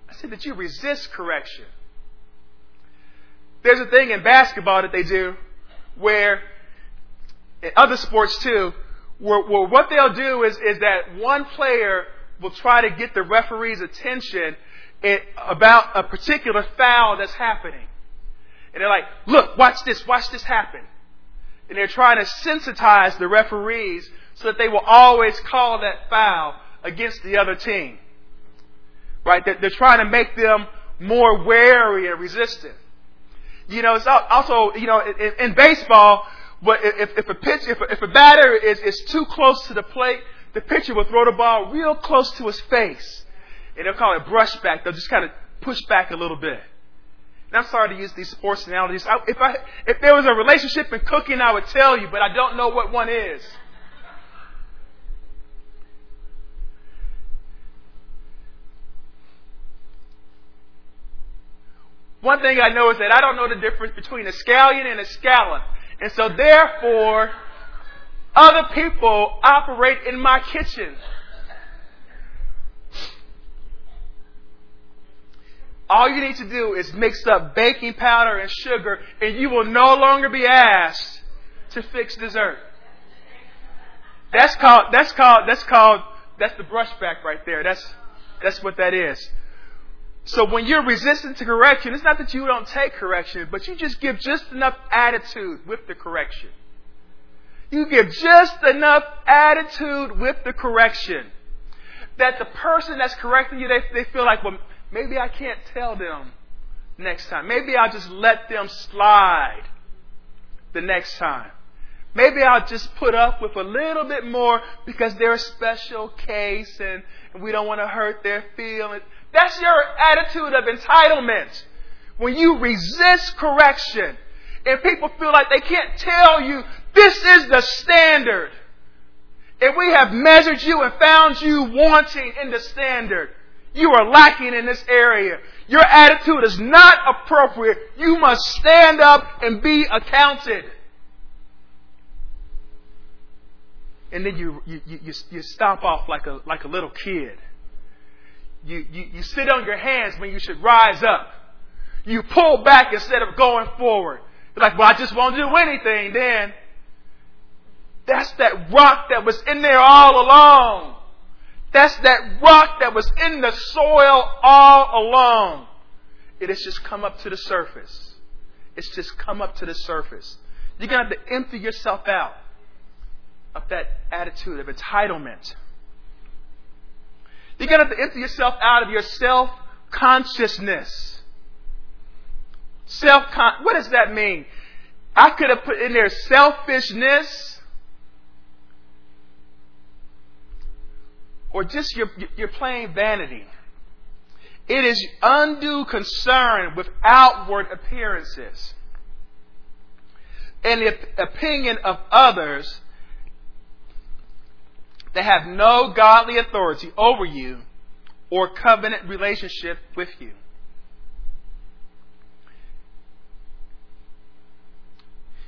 I said that you resist correction. There's a thing in basketball that they do where, in other sports too, where, where what they'll do is, is that one player will try to get the referee's attention about a particular foul that's happening. And they're like, look, watch this, watch this happen. And they're trying to sensitize the referees so that they will always call that foul against the other team. Right? They're trying to make them more wary and resistant. You know, it's also, you know, in, baseball, but if, if a pitch, if a, if a batter is, is too close to the plate, the pitcher will throw the ball real close to his face. And they'll call it brushback. They'll just kind of push back a little bit. And I'm sorry to use these sports analogies. I, if I, if there was a relationship in cooking, I would tell you, but I don't know what one is. One thing I know is that I don't know the difference between a scallion and a scallop. And so therefore, other people operate in my kitchen. All you need to do is mix up baking powder and sugar, and you will no longer be asked to fix dessert. That's called, that's called, that's called, that's the brushback right there. That's, that's what that is. So when you're resistant to correction, it's not that you don't take correction, but you just give just enough attitude with the correction. You give just enough attitude with the correction that the person that's correcting you, they, they feel like, well, maybe I can't tell them next time. Maybe I'll just let them slide the next time. Maybe I'll just put up with a little bit more because they're a special case and, and we don't want to hurt their feelings. That's your attitude of entitlement. When you resist correction and people feel like they can't tell you this is the standard. If we have measured you and found you wanting in the standard, you are lacking in this area. Your attitude is not appropriate. You must stand up and be accounted. And then you, you, you, you stomp off like a, like a little kid. You, you, you sit on your hands when you should rise up. You pull back instead of going forward. You're like, well, I just won't do anything then. That's that rock that was in there all along. That's that rock that was in the soil all along. It has just come up to the surface. It's just come up to the surface. You're going to have to empty yourself out of that attitude of entitlement. You're going to have to empty yourself out of your self consciousness. Self what does that mean? I could have put in there selfishness or just your, your plain vanity. It is undue concern with outward appearances and the opinion of others that have no godly authority over you or covenant relationship with you.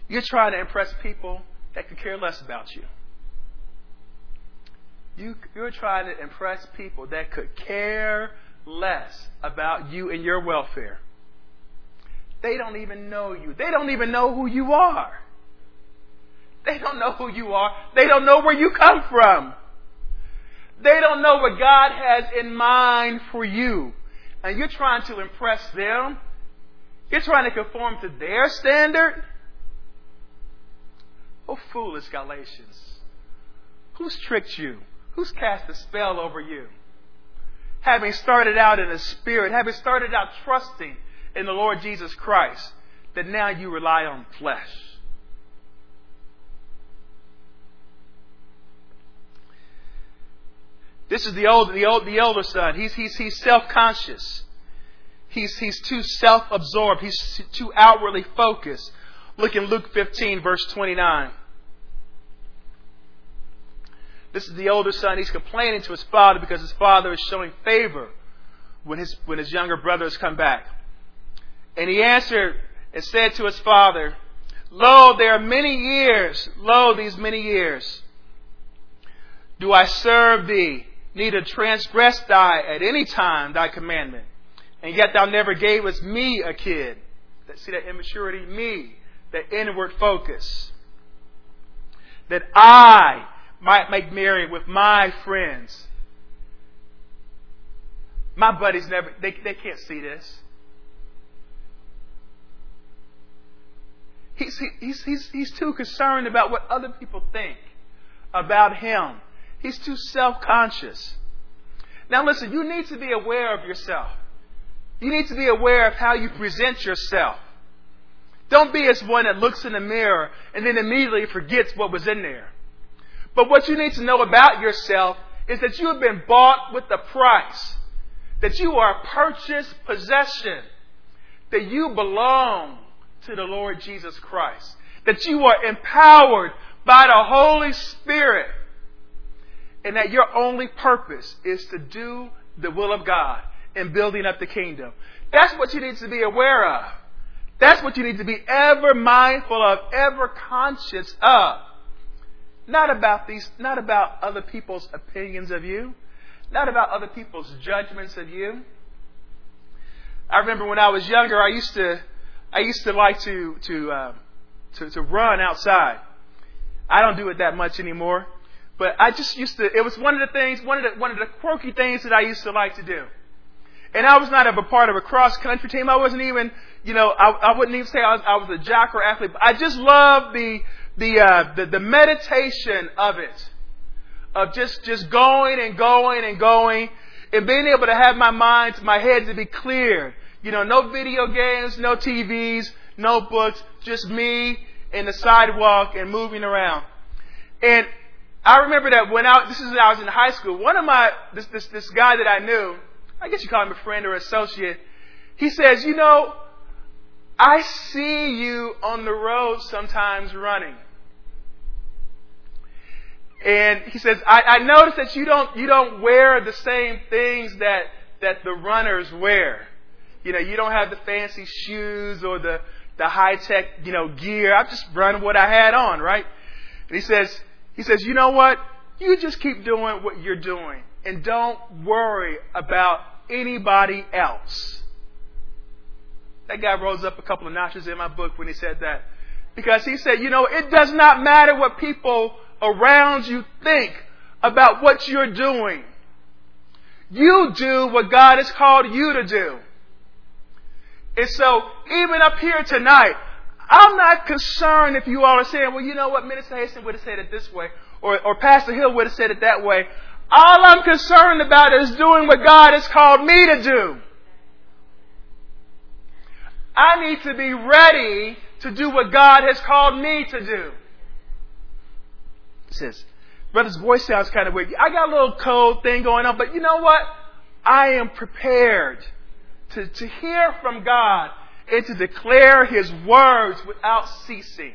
You're trying to impress people that could care less about you. you. You're trying to impress people that could care less about you and your welfare. They don't even know you. They don't even know who you are. They don't know who you are. They don't know where you come from. They don't know what God has in mind for you. And you're trying to impress them. You're trying to conform to their standard. Oh, foolish Galatians. Who's tricked you? Who's cast a spell over you? Having started out in the Spirit, having started out trusting in the Lord Jesus Christ, that now you rely on flesh. This is the old, the old, the elder son. He's, he's, he's self-conscious. He's, he's too self-absorbed. He's too outwardly focused. Look in Luke 15 verse 29. This is the older son. He's complaining to his father because his father is showing favor when his, when his younger brothers come back. And he answered and said to his father, Lo, there are many years, lo, these many years, do I serve thee, neither transgress thy at any time thy commandment. And yet thou never gavest me a kid. See that immaturity? Me. That inward focus. That I might make merry with my friends. My buddies never, they, they can't see this. He's, he's, he's, he's too concerned about what other people think about him. He's too self conscious. Now, listen, you need to be aware of yourself. You need to be aware of how you present yourself. Don't be as one that looks in the mirror and then immediately forgets what was in there. But what you need to know about yourself is that you have been bought with a price, that you are a purchased possession, that you belong to the Lord Jesus Christ, that you are empowered by the Holy Spirit, and that your only purpose is to do the will of God in building up the kingdom. That's what you need to be aware of. That's what you need to be ever mindful of, ever conscious of. Not about these, not about other people's opinions of you, not about other people's judgments of you. I remember when I was younger, I used to, I used to like to to uh, to, to run outside. I don't do it that much anymore. But I just used to, it was one of the things, one of the, one of the quirky things that I used to like to do. And I was not a part of a cross country team. I wasn't even, you know, I, I wouldn't even say I was, I was a jock or athlete. But I just loved the, the, uh, the, the meditation of it. Of just, just going and going and going and being able to have my mind, my head to be clear. You know, no video games, no TVs, no books, just me in the sidewalk and moving around. And I remember that when I, this is when I was in high school, one of my, this, this, this guy that I knew, I guess you call him a friend or associate, he says, you know, I see you on the road sometimes running. And he says, I, I notice that you don't, you don't wear the same things that, that the runners wear. You know, you don't have the fancy shoes or the, the high tech, you know, gear. I'm just running what I had on, right? And he says, he says, you know what? You just keep doing what you're doing and don't worry about anybody else. That guy rose up a couple of notches in my book when he said that. Because he said, you know, it does not matter what people around you think about what you're doing. You do what God has called you to do. And so, even up here tonight, I'm not concerned if you all are saying, well, you know what, Minister Haston would have said it this way, or, or Pastor Hill would have said it that way. All I'm concerned about is doing what God has called me to do. I need to be ready to do what God has called me to do. He says, brother's voice sounds kind of weird. I got a little cold thing going on, but you know what? I am prepared to, to hear from God and to declare His words without ceasing.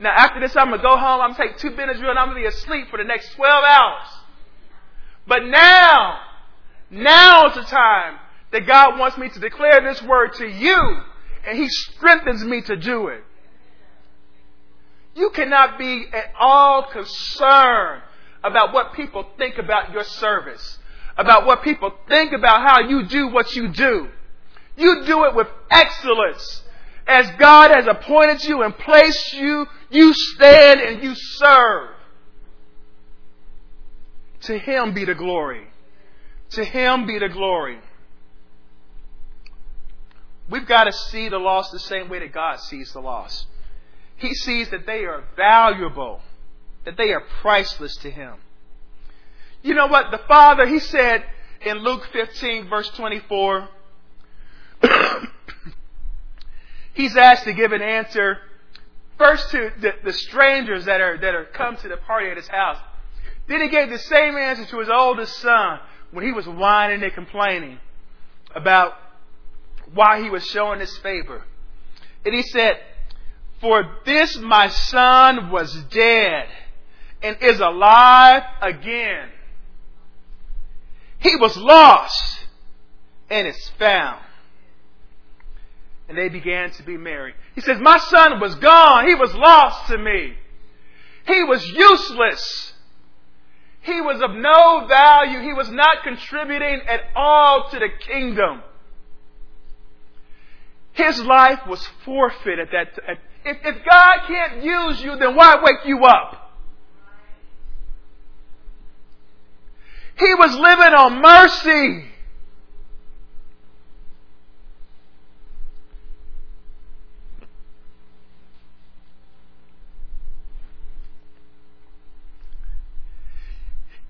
Now, after this, I'm going to go home. I'm going to take two Benadryl and I'm going to be asleep for the next 12 hours. But now, now is the time that God wants me to declare this word to you, and He strengthens me to do it. You cannot be at all concerned about what people think about your service, about what people think about how you do what you do. You do it with excellence. As God has appointed you and placed you, you stand and you serve. To Him be the glory. To Him be the glory. We've got to see the lost the same way that God sees the lost. He sees that they are valuable, that they are priceless to Him. You know what? The Father, He said in Luke 15, verse 24, He's asked to give an answer first to the, the strangers that are, that are come to the party at His house. Then He gave the same answer to His oldest son when he was whining and complaining about why He was showing His favor. And He said, for this my son was dead and is alive again. He was lost and is found. And they began to be married. He says, My son was gone. He was lost to me. He was useless. He was of no value. He was not contributing at all to the kingdom. His life was forfeit at that, time. if, if God can't use you, then why wake you up? He was living on mercy.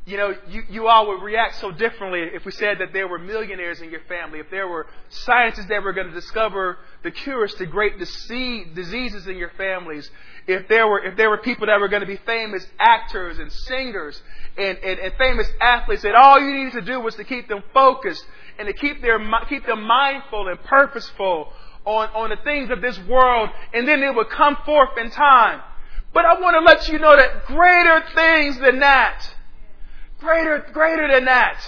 You know, you, you all would react so differently if we said that there were millionaires in your family, if there were scientists that were going to discover the cures to great diseases in your families, if there were, if there were people that were going to be famous actors and singers and, and, and famous athletes, that all you needed to do was to keep them focused and to keep, their, keep them mindful and purposeful on, on the things of this world, and then it would come forth in time. But I want to let you know that greater things than that Greater, greater than that.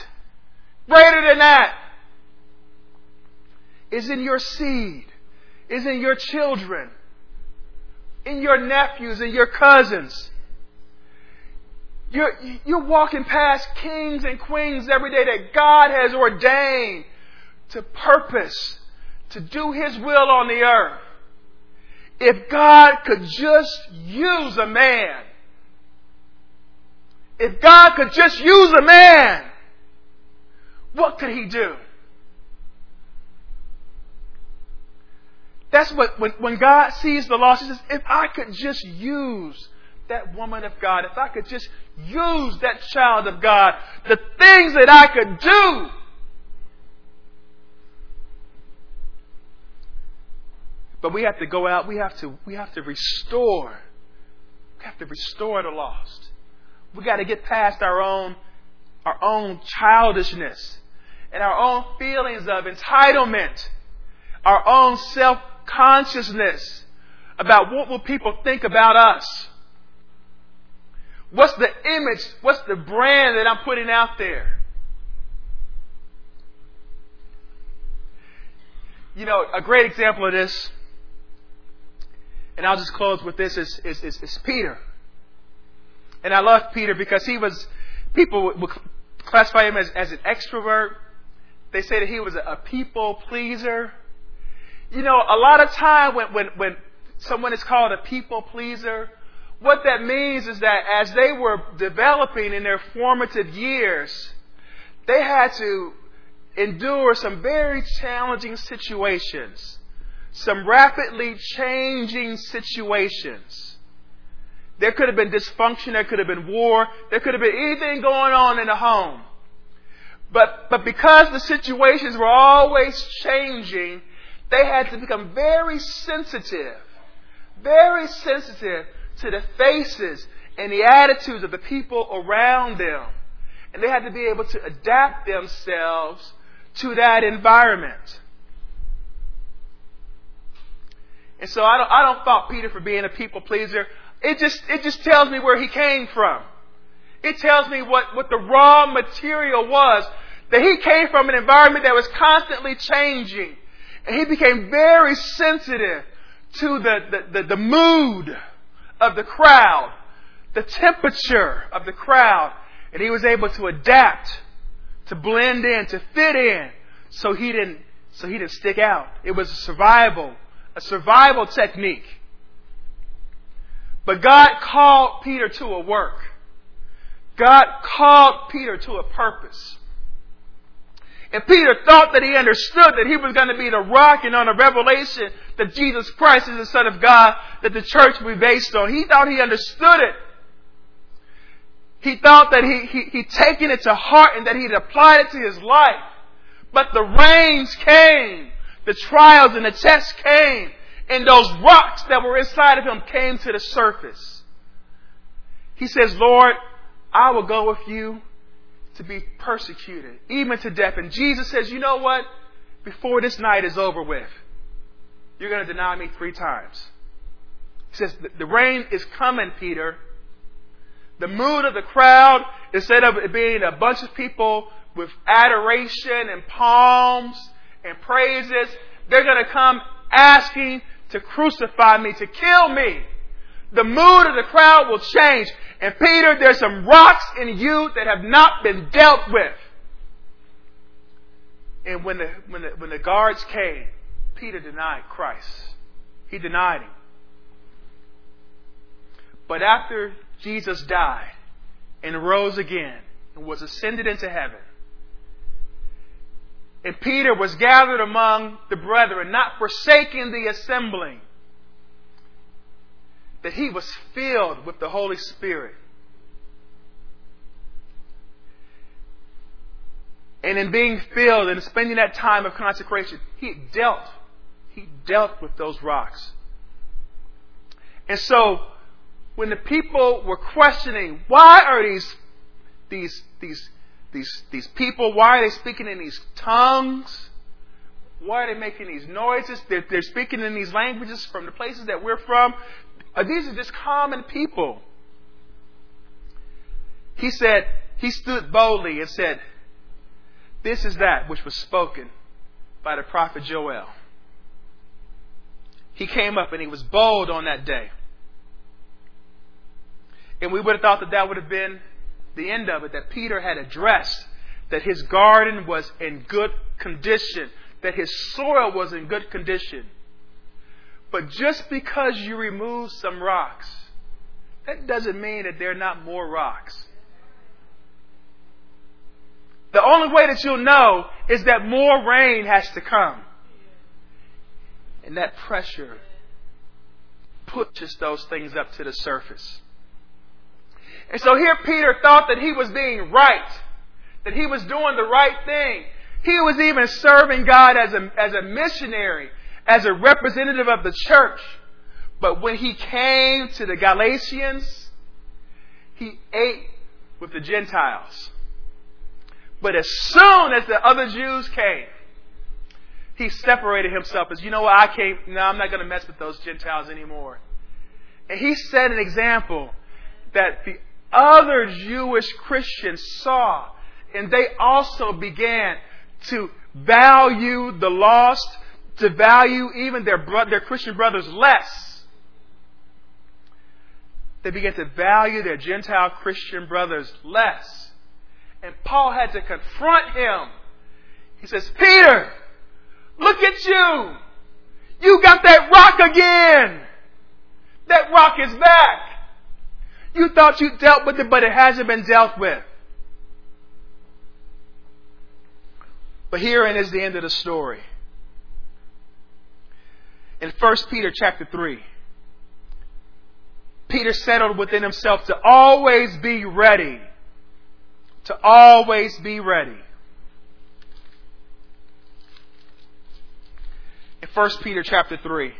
Greater than that is in your seed, is in your children, in your nephews and your cousins. You're, you're walking past kings and queens every day that God has ordained to purpose, to do His will on the earth. If God could just use a man, if God could just use a man, what could he do? That's what, when, when God sees the lost, he says, if I could just use that woman of God, if I could just use that child of God, the things that I could do. But we have to go out, we have to, we have to restore. We have to restore the lost. We got to get past our own, our own childishness and our own feelings of entitlement, our own self consciousness about what will people think about us. What's the image? What's the brand that I'm putting out there? You know, a great example of this, and I'll just close with this, is, is, is, is Peter. And I love Peter because he was, people would classify him as, as an extrovert. They say that he was a, a people pleaser. You know, a lot of time when, when, when someone is called a people pleaser, what that means is that as they were developing in their formative years, they had to endure some very challenging situations, some rapidly changing situations. There could have been dysfunction, there could have been war, there could have been anything going on in the home. But, but because the situations were always changing, they had to become very sensitive, very sensitive to the faces and the attitudes of the people around them. And they had to be able to adapt themselves to that environment. And so I don't, I don't fault Peter for being a people pleaser. It just, it just tells me where he came from. It tells me what, what the raw material was. That he came from an environment that was constantly changing. And he became very sensitive to the, the, the, the mood of the crowd, the temperature of the crowd, and he was able to adapt, to blend in, to fit in, so he didn't, so he didn't stick out. It was a survival, a survival technique. But God called Peter to a work. God called Peter to a purpose. And Peter thought that he understood that he was going to be the rock and on a revelation that Jesus Christ is the Son of God that the church would be based on. He thought he understood it. He thought that he, he, he'd taken it to heart and that he'd applied it to his life. But the rains came, the trials and the tests came, and those rocks that were inside of him came to the surface. He says, Lord, I will go with you to be persecuted, even to death. And Jesus says, You know what? Before this night is over with, you're going to deny me three times. He says, The rain is coming, Peter. The mood of the crowd, instead of it being a bunch of people with adoration and palms and praises, they're going to come asking to crucify me, to kill me. The mood of the crowd will change. And Peter, there's some rocks in you that have not been dealt with. And when the, when the, when the guards came, Peter denied Christ. He denied him. But after Jesus died and rose again and was ascended into heaven, and Peter was gathered among the brethren, not forsaking the assembling, that he was filled with the Holy Spirit. And in being filled and spending that time of consecration, he dealt, he dealt with those rocks. And so, when the people were questioning, why are these, these, these, these, these people, why are they speaking in these tongues? Why are they making these noises? They're, they're speaking in these languages from the places that we're from. Uh, these are just common people. He said, he stood boldly and said, This is that which was spoken by the prophet Joel. He came up and he was bold on that day. And we would have thought that that would have been the end of it, that Peter had addressed that his garden was in good condition, that his soil was in good condition. But just because you remove some rocks, that doesn't mean that there are not more rocks. The only way that you'll know is that more rain has to come. And that pressure pushes those things up to the surface. And so here Peter thought that he was being right, that he was doing the right thing. He was even serving God as a, as a missionary, as a representative of the church. But when he came to the Galatians, he ate with the Gentiles. But as soon as the other Jews came, he separated himself as, you know what, I can't, no, I'm not going to mess with those Gentiles anymore. And he set an example that the other Jewish Christians saw, and they also began to value the lost, to value even their, bro- their Christian brothers less. They began to value their Gentile Christian brothers less. And Paul had to confront him. He says, Peter, look at you. You got that rock again. That rock is back. You thought you dealt with it, but it hasn't been dealt with. But herein is the end of the story. In 1 Peter chapter 3, Peter settled within himself to always be ready. To always be ready. In 1 Peter chapter 3,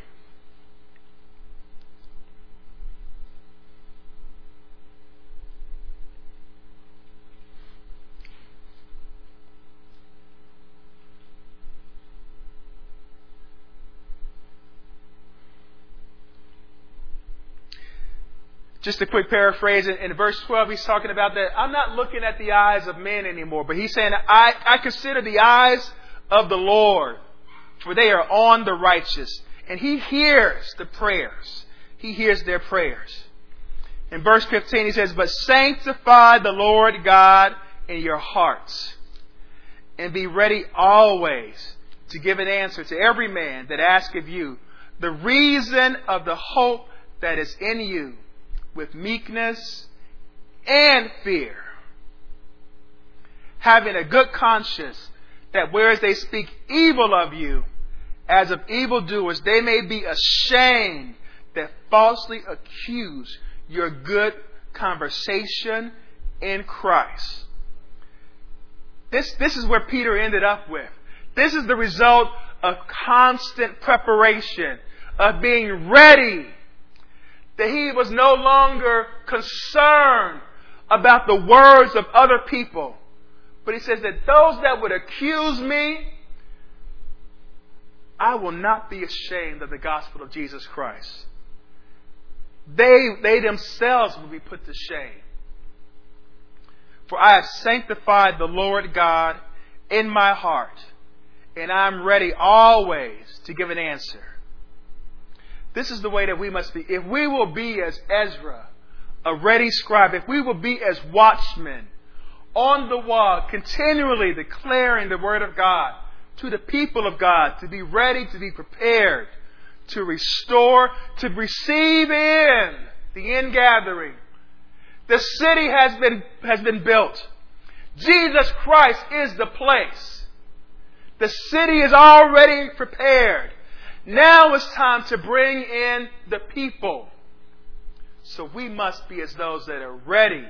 Just a quick paraphrase. In, verse 12, he's talking about that I'm not looking at the eyes of men anymore, but he's saying, I, I consider the eyes of the Lord, for they are on the righteous. And he hears the prayers. He hears their prayers. In verse 15, he says, But sanctify the Lord God in your hearts, and be ready always to give an answer to every man that asks of you the reason of the hope that is in you with meekness and fear, having a good conscience that whereas they speak evil of you, as of evildoers, they may be ashamed that falsely accuse your good conversation in Christ. This, this is where Peter ended up with. This is the result of constant preparation, of being ready that he was no longer concerned about the words of other people. But he says that those that would accuse me, I will not be ashamed of the gospel of Jesus Christ. They, they themselves will be put to shame. For I have sanctified the Lord God in my heart, and I am ready always to give an answer this is the way that we must be. If we will be as Ezra, a ready scribe, if we will be as watchmen on the wall, continually declaring the word of God to the people of God, to be ready, to be prepared, to restore, to receive in the ingathering. The city has been, has been built. Jesus Christ is the place. The city is already prepared. Now it's time to bring in the people. So we must be as those that are ready,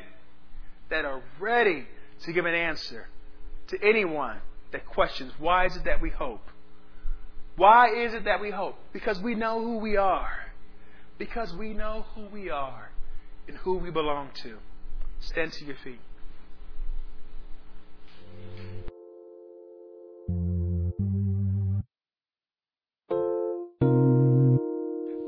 that are ready to give an answer to anyone that questions why is it that we hope? Why is it that we hope? Because we know who we are. Because we know who we are and who we belong to. Stand to your feet.